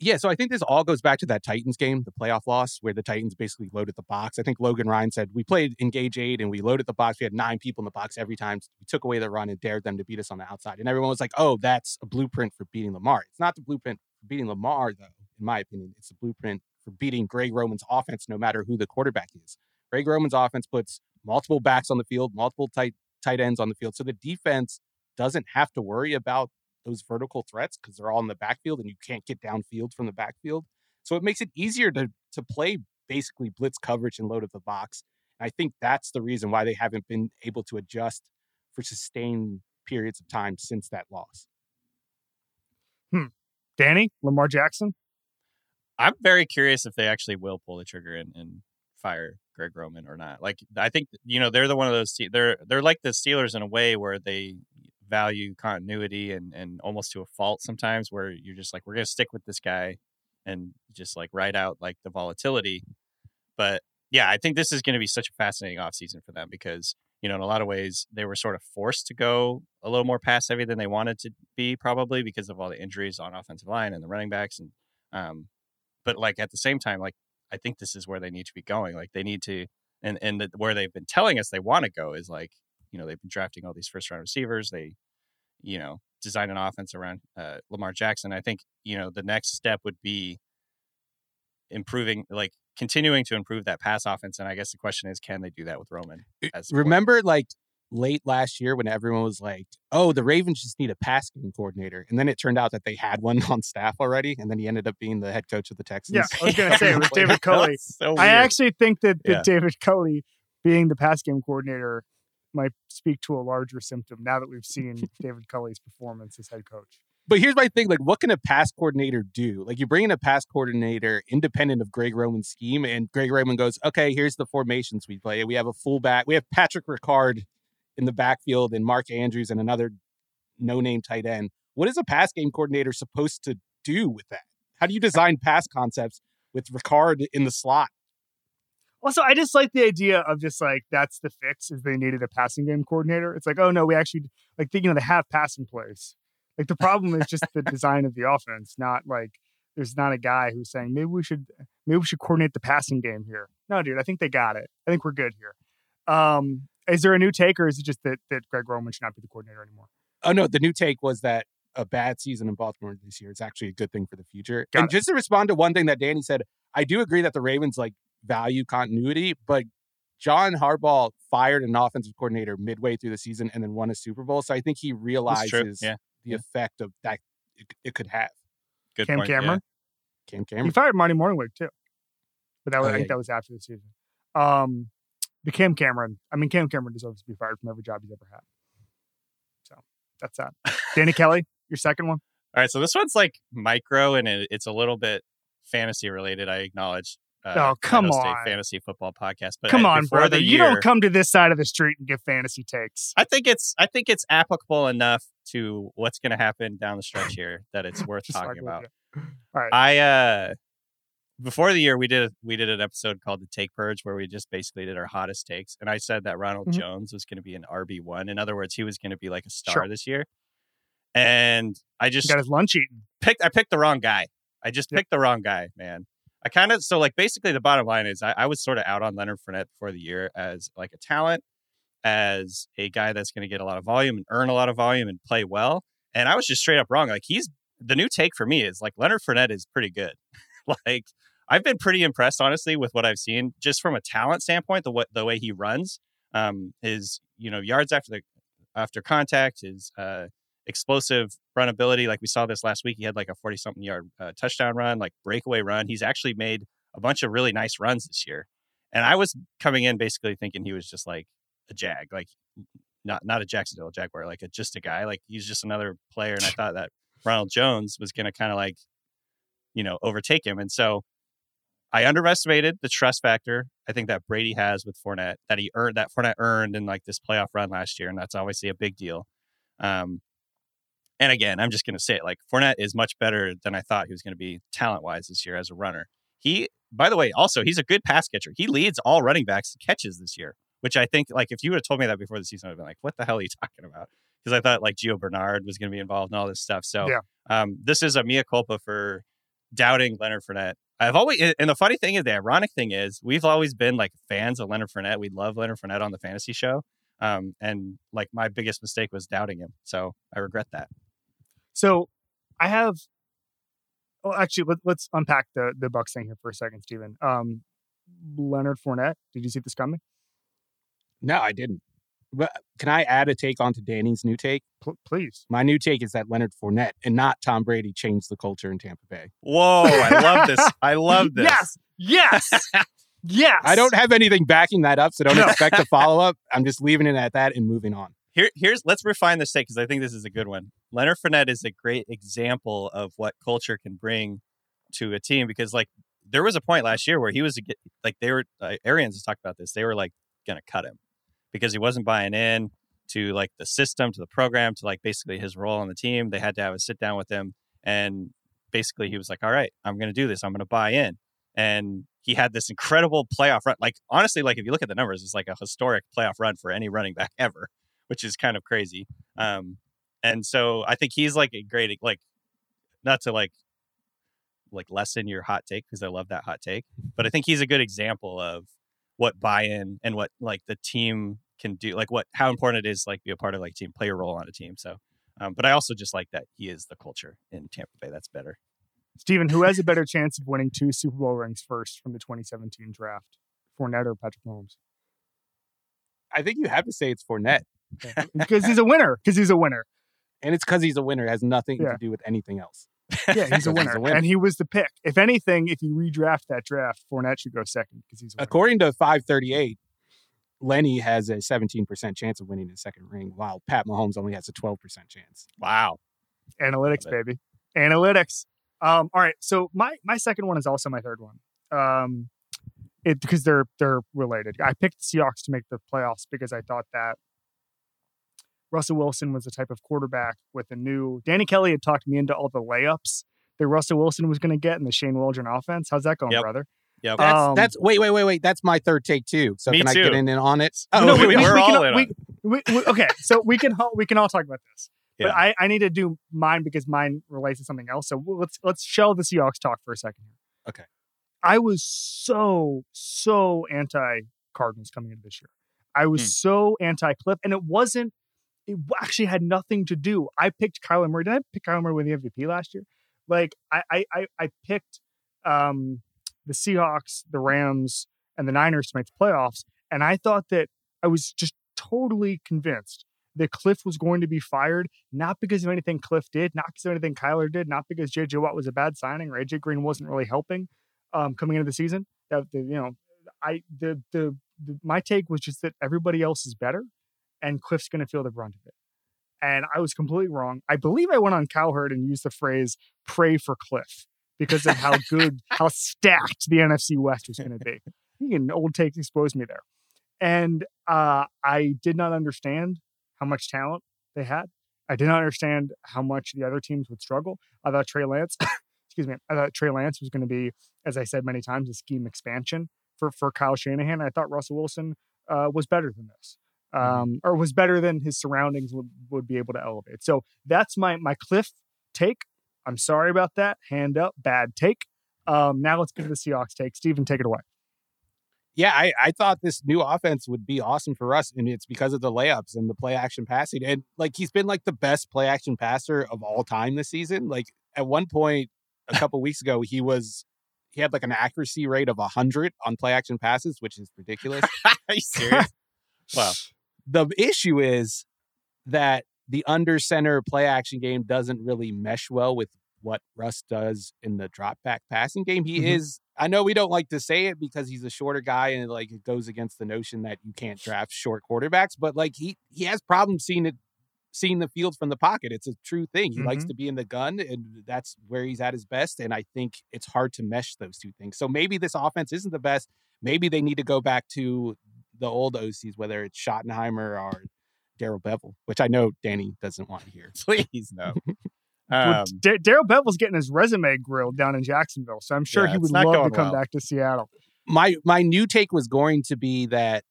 G: Yeah, so I think this all goes back to that Titans game, the playoff loss, where the Titans basically loaded the box. I think Logan Ryan said we played engage eight and we loaded the box. We had nine people in the box every time. We took away the run and dared them to beat us on the outside. And everyone was like, "Oh, that's a blueprint for beating Lamar." It's not the blueprint for beating Lamar, though. In my opinion, it's the blueprint for beating Greg Roman's offense, no matter who the quarterback is. Greg Roman's offense puts multiple backs on the field, multiple tight tight ends on the field, so the defense doesn't have to worry about those vertical threats because they're all in the backfield and you can't get downfield from the backfield. So it makes it easier to to play basically blitz coverage and load of the box. And I think that's the reason why they haven't been able to adjust for sustained periods of time since that loss. Hmm.
C: Danny, Lamar Jackson.
H: I'm very curious if they actually will pull the trigger and, and fire Greg Roman or not. Like I think you know they're the one of those they're they're like the Steelers in a way where they value continuity and and almost to a fault sometimes where you're just like we're gonna stick with this guy and just like ride out like the volatility. But yeah, I think this is going to be such a fascinating offseason for them because you know in a lot of ways they were sort of forced to go a little more pass heavy than they wanted to be probably because of all the injuries on offensive line and the running backs and um but like at the same time like I think this is where they need to be going like they need to and and the, where they've been telling us they want to go is like you know they've been drafting all these first round receivers they you know design an offense around uh, Lamar Jackson I think you know the next step would be improving like continuing to improve that pass offense and I guess the question is can they do that with Roman as
G: Remember, like late last year when everyone was like, "Oh, the Ravens just need a pass game coordinator," and then it turned out that they had one on staff already, and then he ended up being the head coach of the Texans.
C: Yeah, I was gonna say it was David Culley.
H: so
C: I actually think that, that
H: Yeah.
C: David Culley being the pass game coordinator might speak to a larger symptom now that we've seen David Culley's performance as head coach.
G: But here's my thing: like, what can a pass coordinator do? Like, you bring in a pass coordinator independent of Greg Roman's scheme, and Greg Roman goes, "Okay, here's the formations we play. We have a fullback. We have Patrick Ricard in the backfield, and Mark Andrews, and another no-name tight end. What is a pass game coordinator supposed to do with that? How do you design pass concepts with Ricard in the slot?
C: Also, I just like the idea of just like that's the fix is they needed a passing game coordinator. It's like, oh no, we actually like you know they have passing plays. Like the problem is just the design of the offense, not like there's not a guy who's saying maybe we should maybe we should coordinate the passing game here. No, dude, I think they got it. I think we're good here. Um, is there a new take or is it just that that Greg Roman should not be the coordinator anymore?
G: Oh no, the new take was that a bad season in Baltimore this year is actually a good thing for the future.
C: Got
G: and
C: it.
G: just to respond to one thing that Danny said, I do agree that the Ravens like value continuity, but John Harbaugh fired an offensive coordinator midway through the season and then won a Super Bowl. So I think he realizes
H: Yeah.
G: the effect of that it, it could have.
H: Good
C: Cam
H: point. yeah.
C: Cameron.
G: Cam
C: He
G: Cameron.
C: fired Marty Mornhinweg too, but that was,
G: Oh,
C: I think
G: yeah.
C: that was after the season. Um, the Cam Cameron. I mean, Cam Cameron deserves to be fired from every job he's ever had. So that's that. Danny Kelly, your second one.
H: All right, so this one's like micro and it, it's a little bit fantasy related. I acknowledge. Uh,
C: Oh, come on.
H: fantasy football podcast. But
C: Come
H: uh,
C: on, brother.
H: the
C: You don't come to this side of the street and give fantasy takes.
H: I think it's I think it's applicable enough to what's going to happen down the stretch here that it's worth talking about.
C: All right.
H: I uh before the year we did we did an episode called the Take Purge where we just basically did our hottest takes, and I said that Ronald
C: Mhm.
H: Jones was going to be an RB one. In other words, he was going to be like a star
C: Sure.
H: this year. And I just
C: got his lunch eaten.
H: picked I picked the wrong guy. I just
C: Yep.
H: picked the wrong guy, man. I kind of so like basically the bottom line is I, I was sort of out on Leonard Fournette before the year as like a talent, as a guy that's going to get a lot of volume and earn a lot of volume and play well. And I was just straight up wrong. Like he's the new take for me is like Leonard Fournette is pretty good. like I've been pretty impressed honestly with what I've seen just from a talent standpoint. The way the way he runs, um, his you know yards after the after contact, his uh, explosive run ability. Like we saw this last week, he had like a 40 something yard uh, touchdown run, like breakaway run. He's actually made a bunch of really nice runs this year. And I was coming in basically thinking he was just like a jag, like not not a Jacksonville Jaguar, like a, just a guy. Like he's just another player. And I thought that Ronald Jones was going to kind of like, you know, overtake him. And so I underestimated the trust factor. I think that Brady has with Fournette that he earned that Fournette earned in like this playoff run last year, and that's obviously a big deal. Um, and again, I'm just going to say it like Fournette is much better than I thought he was going to be talent wise this year as a runner. He, by the way, also he's a good pass catcher. He leads all running backs in catches this year, which I think like if you would have told me that before the season, I'd have been like, what the hell are you talking about? Because I thought like Gio Bernard was going to be involved in all this stuff. So
C: Yeah.
H: um, this is a mea culpa for doubting Leonard Fournette. I've always, and the funny thing is, the ironic thing is, we've always been like fans of Leonard Fournette. We love Leonard Fournette on the fantasy show. Um, and like my biggest mistake was doubting him. So I regret that.
C: So I have. Well, actually, let, let's unpack the the Bucs thing here for a second, Steven. Um, Leonard Fournette. Did you see this coming?
G: No, I didn't. But can I add a take onto Danny's new take?
C: Pl- please.
G: My new take is that Leonard Fournette and not Tom Brady changed the culture in Tampa Bay.
H: Whoa, I love this. I love this.
C: Yes. Yes. yes.
G: I don't have anything backing that up, so don't
C: No.
G: expect a follow up. I'm just leaving it at that and moving on.
H: Here, here's let's refine this take because I think this is a good one. Leonard Fournette is a great example of what culture can bring to a team because, like, there was a point last year where he was like they were uh, Arians talked about this. They were like going to cut him because he wasn't buying in to like the system, to the program, to like basically his role on the team. They had to have a sit down with him and basically he was like, "All right, I'm going to do this. I'm going to buy in." And he had this incredible playoff run. Like honestly, like if you look at the numbers, it's like a historic playoff run for any running back ever, which is kind of crazy. Um, and so I think he's like a great like, not to like like lessen your hot take because I love that hot take, but I think he's a good example of what buy-in and what like the team can do, like what how important it is like be a part of like team, play a role on a team. So, um, but I also just like that he is the culture in Tampa Bay. That's better.
C: Steven, who has a better chance of winning two Super Bowl rings first from the 2017 draft, Fournette or Patrick Mahomes?
G: I think you have to say it's Fournette
C: because he's a winner. Because he's a winner,
G: and it's because he's a winner. It has nothing
C: Yeah.
G: to do with anything else.
C: yeah, he's a winner, and he was the pick. If anything, if you redraft that draft, Fournette should go second because he's a winner.
G: According to 538, Lenny has a 17% chance of winning his second ring, while Pat Mahomes only has a 12% chance.
H: Wow.
C: analytics, baby, analytics. Um, all right, so my my second one is also my third one. Um, it because they're they're related. I picked the Seahawks to make the playoffs because I thought that Russell Wilson was the type of quarterback with a new. Danny Kelly had talked me into all the layups that Russell Wilson was going to get in the Shane Waldron offense. How's that going,
H: Yep.
C: brother?
H: Yep.
G: That's,
C: Um,
G: that's wait, wait, wait, wait. That's my third take too. So
H: Me
G: can I get in and on it?
H: Oh,
C: No,
H: we,
C: we-
H: are
C: we
H: all
C: can-
H: in.
C: we-
H: on it.
C: We, we- okay, so we can all- we can all talk about this,
H: Yeah.
C: but I, I need to do mine because mine relates to something else. So let's let's shell the Seahawks talk for a second here.
G: Okay.
C: I was so so anti Cardinals coming into this year. I was
H: Hmm.
C: so anti Cliff, and it wasn't. It actually had nothing to do. I picked Kyler Murray. Did I pick Kyler Murray with the MVP last year? Like I I I, I picked um, the Seahawks, the Rams, and the Niners to make the playoffs, and I thought that I was just totally convinced that Cliff was going to be fired, not because of anything Cliff did, not because of anything Kyler did, not because JJ Watt was a bad signing or AJ Green wasn't really helping um, coming into the season. That the, you know, I the, the the my take was just that everybody else is better, and Cliff's going to feel the brunt of it. And I was completely wrong. I believe I went on Cowherd and used the phrase "pray for Cliff" because of how good, how stacked the NFC West was going to be. An old take exposed me there, and uh, I did not understand how much talent they had. I did not understand how much the other teams would struggle. I thought Trey Lance, excuse me, I thought Trey Lance was going to be, as I said many times, a scheme expansion for for Kyle Shanahan. I thought Russell Wilson uh, was better than this, um, or was better than his surroundings would would be able to elevate. So that's my my Cliff take. I'm sorry about that. Hand up, bad take. Um, now let's get to the Seahawks take. Steven, take it away.
G: Yeah, I, I thought this new offense would be awesome for us, and it's because of the layups and the play action passing. And like he's been like the best play action passer of all time this season. Like at one point a couple weeks ago, he was he had like an accuracy rate of hundred on play action passes, which is ridiculous.
H: Are you serious? wow.
G: the issue is that the under center play action game doesn't really mesh well with what Russ does in the drop back passing game. He
C: Mhm.
G: is, I know we don't like to say it because he's a shorter guy and like it goes against the notion that you can't draft short quarterbacks, but like he he has problems seeing it seeing the field from the pocket. It's a true thing. He likes
C: Mhm.
G: to be in the gun and that's where he's at his best. And I think it's hard to mesh those two things. So maybe this offense isn't the best. Maybe they need to go back to the old OCs, whether it's Schottenheimer or Darrell Bevell, which I know Danny doesn't want to hear.
H: Please no. Um,
C: D- Darrell Bevell's getting his resume grilled down in Jacksonville, so I'm sure
H: Yeah,
C: he would love to come
H: well.
C: back to Seattle.
G: My my new take was going to be that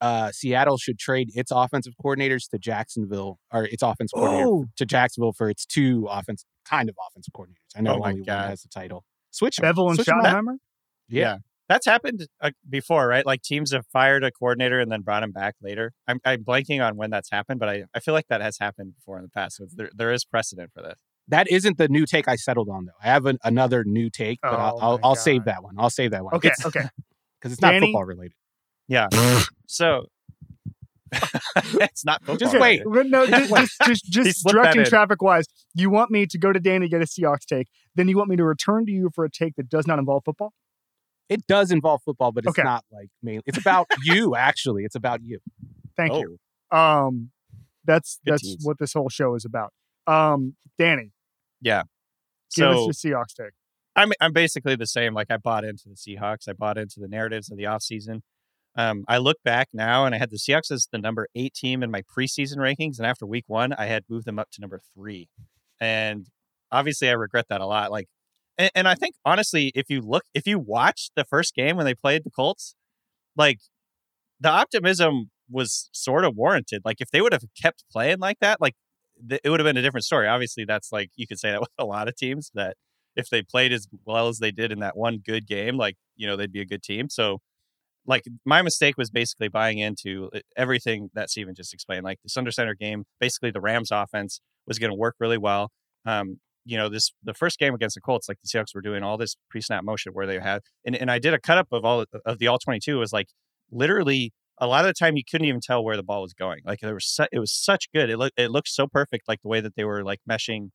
G: uh, Seattle should trade its offensive coordinators to Jacksonville or its offensive coordinator
C: Oh,
G: to Jacksonville for its two offense kind of offensive coordinators. I know
H: Oh
G: only
H: God.
G: one has the title. Switch
C: Bevell and
G: Switch 'em out.
C: Schottenheimer.
G: Yeah.
H: That's happened uh, before, right? Like teams have fired a coordinator and then brought him back later. I'm, I'm blanking on when that's happened, but I, I feel like that has happened before in the past. So there, there is precedent for this.
G: That isn't the new take I settled on though. I have an, another new take, but I'll
C: Oh
G: I'll, I'll save that one. I'll save that one.
C: Okay, okay.
G: because it's not
C: Danny?
G: football related.
H: Yeah. so it's not football
G: Just wait.
H: related.
C: no, just just just,
H: He
C: just directing traffic wise. You want me to go to Danny to get a Seahawks take, then you want me to return to you for a take that does not involve football.
G: It does involve football, but it's
C: Okay.
G: not like mainly. It's about you. Actually, it's about you.
C: Thank
H: oh,
C: you. Um, that's
H: Good
C: that's
H: tease.
C: what this whole show is about. Um, Danny,
H: yeah.
C: give
H: So
C: us your Seahawks take.
H: I'm I'm basically the same. Like I bought into the Seahawks. I bought into the narratives of the offseason. Um, I look back now and I had the Seahawks as the number eight team in my preseason rankings. And after week one, I had moved them up to number three. And obviously I regret that a lot. Like, and, and I think honestly, if you look, if you watch the first game when they played the Colts, like the optimism was sort of warranted. Like if they would have kept playing like that, like th- it would have been a different story. Obviously, that's like you could say that with a lot of teams that if they played as well as they did in that one good game, like you know they'd be a good team. So like my mistake was basically buying into everything that Steven just explained. Like the Sunder Center game, basically the Rams offense was going to work really well. Um, you know, this the first game against the Colts, like the Seahawks were doing all this pre-snap motion where they had, and, and I did a cut up of all of the all twenty two. Was like literally a lot of the time you couldn't even tell where the ball was going. Like there was su- it was such good. It looked it looked so perfect, like the way that they were like meshing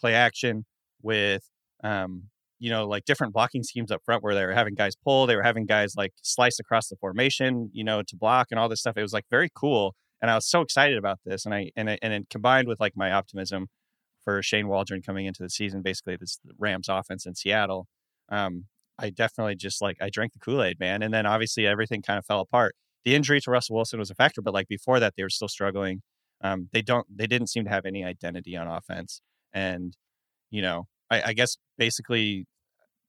H: play action with um you know like different blocking schemes up front where they were having guys pull, they were having guys like slice across the formation, you know, to block and all this stuff. It was like very cool, and I was so excited about this. And I and I, and it combined with like my optimism for Shane Waldron coming into the season, basically this Rams offense in Seattle. Um, I definitely just like I drank the Kool Aid, man. And then obviously everything kind of fell apart the injury to Russell Wilson was a factor, but like before that, they were still struggling. Um, they don't, they didn't seem to have any identity on offense, and you know, I, I guess basically,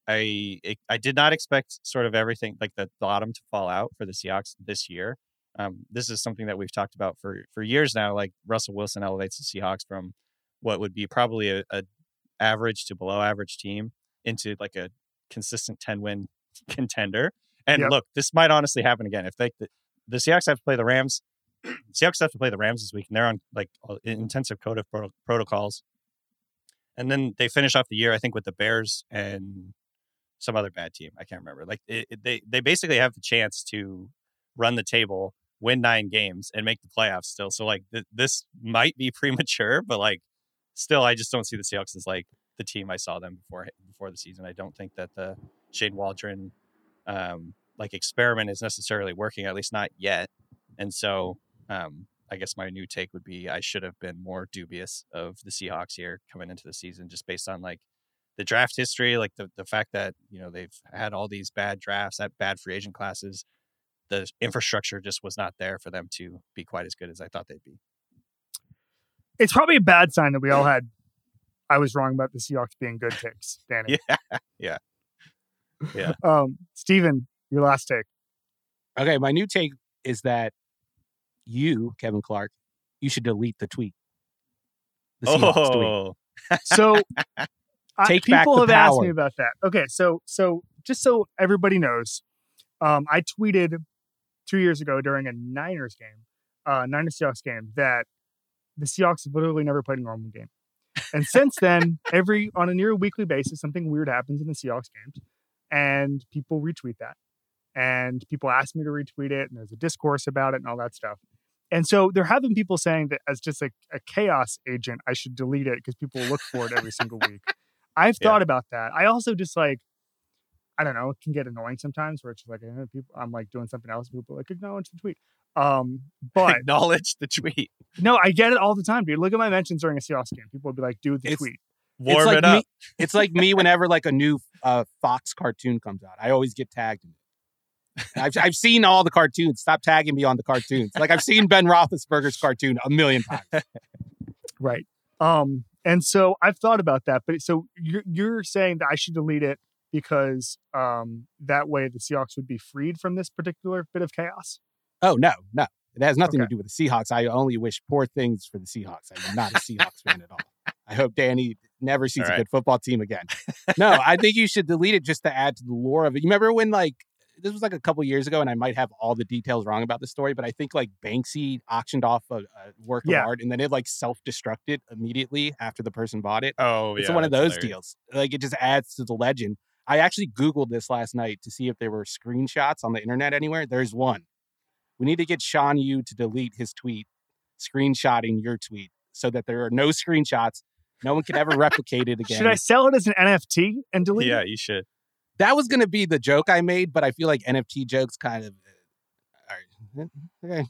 H: I I did not expect sort of everything like the bottom to fall out for the Seahawks this year. Um, this is something that we've talked about for for years now. Like Russell Wilson elevates the Seahawks from what would be probably a, a average to below average team into like a consistent 10 win contender. And yep. look, this might honestly happen again. If they the Seahawks have to play the Rams. Seahawks have to play the Rams this week, and they're on like intensive code of pro- protocols. And then they finish off the year, I think, with the Bears and some other bad team. I can't remember. Like it, it, they they basically have the chance to run the table, win nine games, and make the playoffs still. So like th- this might be premature, but like still, I just don't see the Seahawks as like the team I saw them before before the season. I don't think that the Shane Waldron um, like experiment is necessarily working, at least not yet. And so um, I guess my new take would be I should have been more dubious of the Seahawks here coming into the season, just based on like the draft history, like the, the fact that, you know, they've had all these bad drafts at bad free agent classes. The infrastructure just was not there for them to be quite as good as I thought they'd be.
C: It's probably a bad sign that we all had I was wrong about the Seahawks being good takes, Danny.
H: Yeah. Yeah. Yeah.
C: um, Steven, your last take.
G: Okay, my new take is that you, Kevin Clark, you should delete the tweet.
H: The Seahawks oh.
C: tweet. So I, people have power. asked me about that. Okay, so so just so everybody knows, um, I tweeted two years ago during a Niners game, uh, Niners Seahawks game, that the Seahawks have literally never played a normal game. And since then, every on a near weekly basis, something weird happens in the Seahawks games, and people retweet that. And people ask me to retweet it and there's a discourse about it and all that stuff. And so there have been people saying that as just a, a chaos agent i should delete it because people look for it every single week. I've yeah. thought about that. I also just like i don't know it can get annoying sometimes where it's like people i'm like doing something else people like acknowledge the tweet um but
H: acknowledge the tweet
C: no i get it all the time dude look at my mentions during a Seahawks game people would be like "Dude, the
G: it's,
C: tweet
H: warm
G: it's like
H: it up
G: me, it's like me whenever like a new uh, fox cartoon comes out i always get tagged in it I've, I've seen all the cartoons. Stop tagging me on the cartoons. Like I've seen Ben Roethlisberger's cartoon a million times.
C: right. Um, and so I've thought about that. But so you're you're saying that I should delete it because um, that way the Seahawks would be freed from this particular bit of chaos.
G: Oh no, no, it has nothing okay. to do with the Seahawks. I only wish poor things for the Seahawks. I'm not a Seahawks fan at all. I hope Danny never sees right. a good football team again. No, I think you should delete it just to add to the lore of it. You remember when like this was like a couple years ago, and I might have all the details wrong about the story, but I think like Banksy auctioned off a, a work yeah. of art, and then it like self destructed immediately after the person bought it.
H: Oh,
G: it's
H: yeah,
G: one of those
H: hilarious.
G: deals. Like it just adds to the legend. I actually googled this last night to see if there were screenshots on the internet anywhere. There's one. We need to get Sean Yu to delete his tweet, screenshotting your tweet, so that there are no screenshots. No one can ever replicate it again.
C: Should I sell it as an NFT and delete
H: yeah,
C: it?
H: Yeah, you should
G: that was going to be the joke I made, but I feel like NFT jokes kind of. Uh, okay.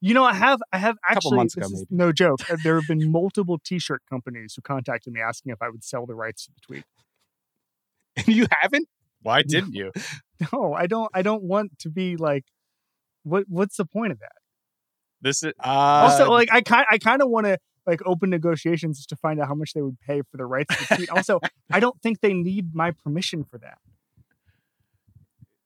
C: You know, I have, I have actually. This ago, is no joke. Uh, there have been multiple T-shirt companies who contacted me asking if I would sell the rights to the tweet.
G: And you haven't?
H: Why didn't you?
C: No, I don't. I don't want to be like. What What's the point of that?
H: This is
G: uh,
C: also like I kind. I kind of want to like open negotiations just to find out how much they would pay for the rights to the tweet. also, I don't think they need my permission for that.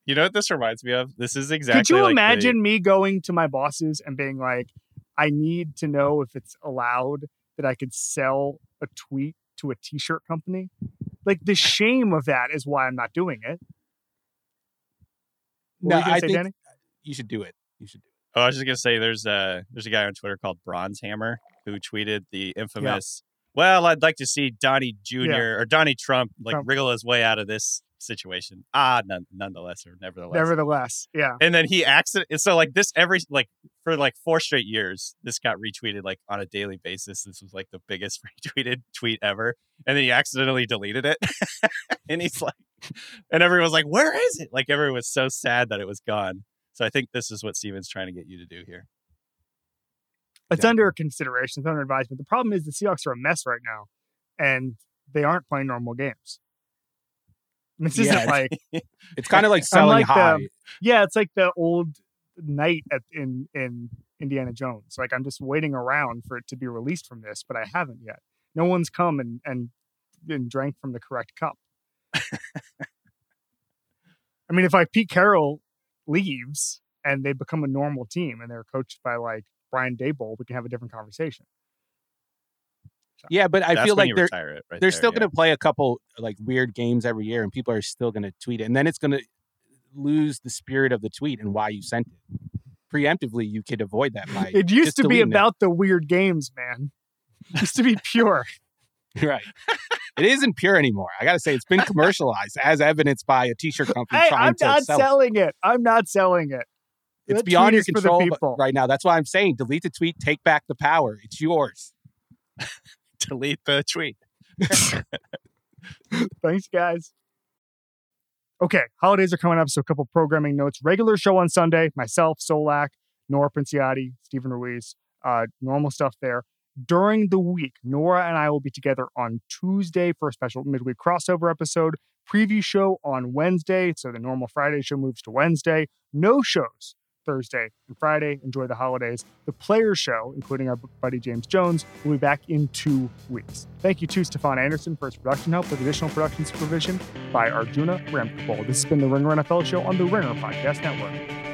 H: You know what this reminds me of? This is exactly.
C: Could you
H: like the-
C: imagine me going to my bosses and being like, I need to know if it's allowed that I could sell a tweet to a t-shirt company? Like the shame of that is why I'm not doing it. What
G: No,
C: you
G: I
C: say,
G: think
C: Danny?
G: You should do it. You should do
H: Oh, I was just gonna say there's a there's a guy on Twitter called Bronze Hammer who tweeted the infamous. Well, I'd like to see Donnie Jr.
C: Yeah.
H: or Donnie Trump like
C: Trump.
H: wriggle his way out of this situation. Ah, none, nonetheless or nevertheless.
C: Nevertheless, yeah.
H: and then he accident so like this every like for like four straight years this got retweeted like on a daily basis this was like the biggest retweeted tweet ever and then he accidentally deleted it and he's like and everyone was like where is it like everyone was so sad that it was gone so i think this is what steven's trying to get you to do here
C: It's under consideration, it's under advisement. The problem is the Seahawks are a mess right now, and they aren't playing normal games. This
G: Yeah,
C: isn't
G: it's-
C: like
G: It's kind of like selling
C: Unlike the-
G: high.
C: yeah, it's like the old knight at in in Indiana Jones. Like I'm just waiting around for it to be released from this, but I haven't yet. No one's come and and, and drank from the correct cup. I mean, if like Pete Carroll leaves and they become a normal team and they're coached by like Brian Daboll, we can have a different conversation.
G: Yeah, but I feel like they're
H: right
G: they're
H: there,
G: still
H: yeah.
G: going to play a couple like weird games every year, and people are still going to tweet it, and then it's going to lose the spirit of the tweet and why you sent it. Preemptively, you could avoid that by
C: It used to be
G: deleting it.
C: about the weird games, man. It used to be pure.
G: Right. It isn't pure anymore. I got to say, it's been commercialized as evidenced by a t-shirt company
C: Hey,
G: trying
C: I'm
G: to
C: not
G: sell.
C: selling it. I'm not selling it.
G: It's
C: That
G: beyond your
C: is for the
G: control right now. That's why I'm saying delete the tweet, take back the power. It's yours.
H: delete the tweet
C: Thanks, guys. Okay, holidays are coming up, so a couple programming notes. Regular show on Sunday, myself, Solak, Nora Princiotti, Steven Ruiz, uh, normal stuff there. During the week, Nora and I will be together on Tuesday for a special midweek crossover episode. Preview show on Wednesday, so the normal Friday show moves to Wednesday. No shows Thursday and Friday. Enjoy the holidays. The player Show, including our buddy James Jones, will be back in two weeks. Thank you to Stefan Anderson for his production help with additional production supervision by Arjuna Ramgopal. This has been the Ringer NFL Show on the Ringer Podcast Network.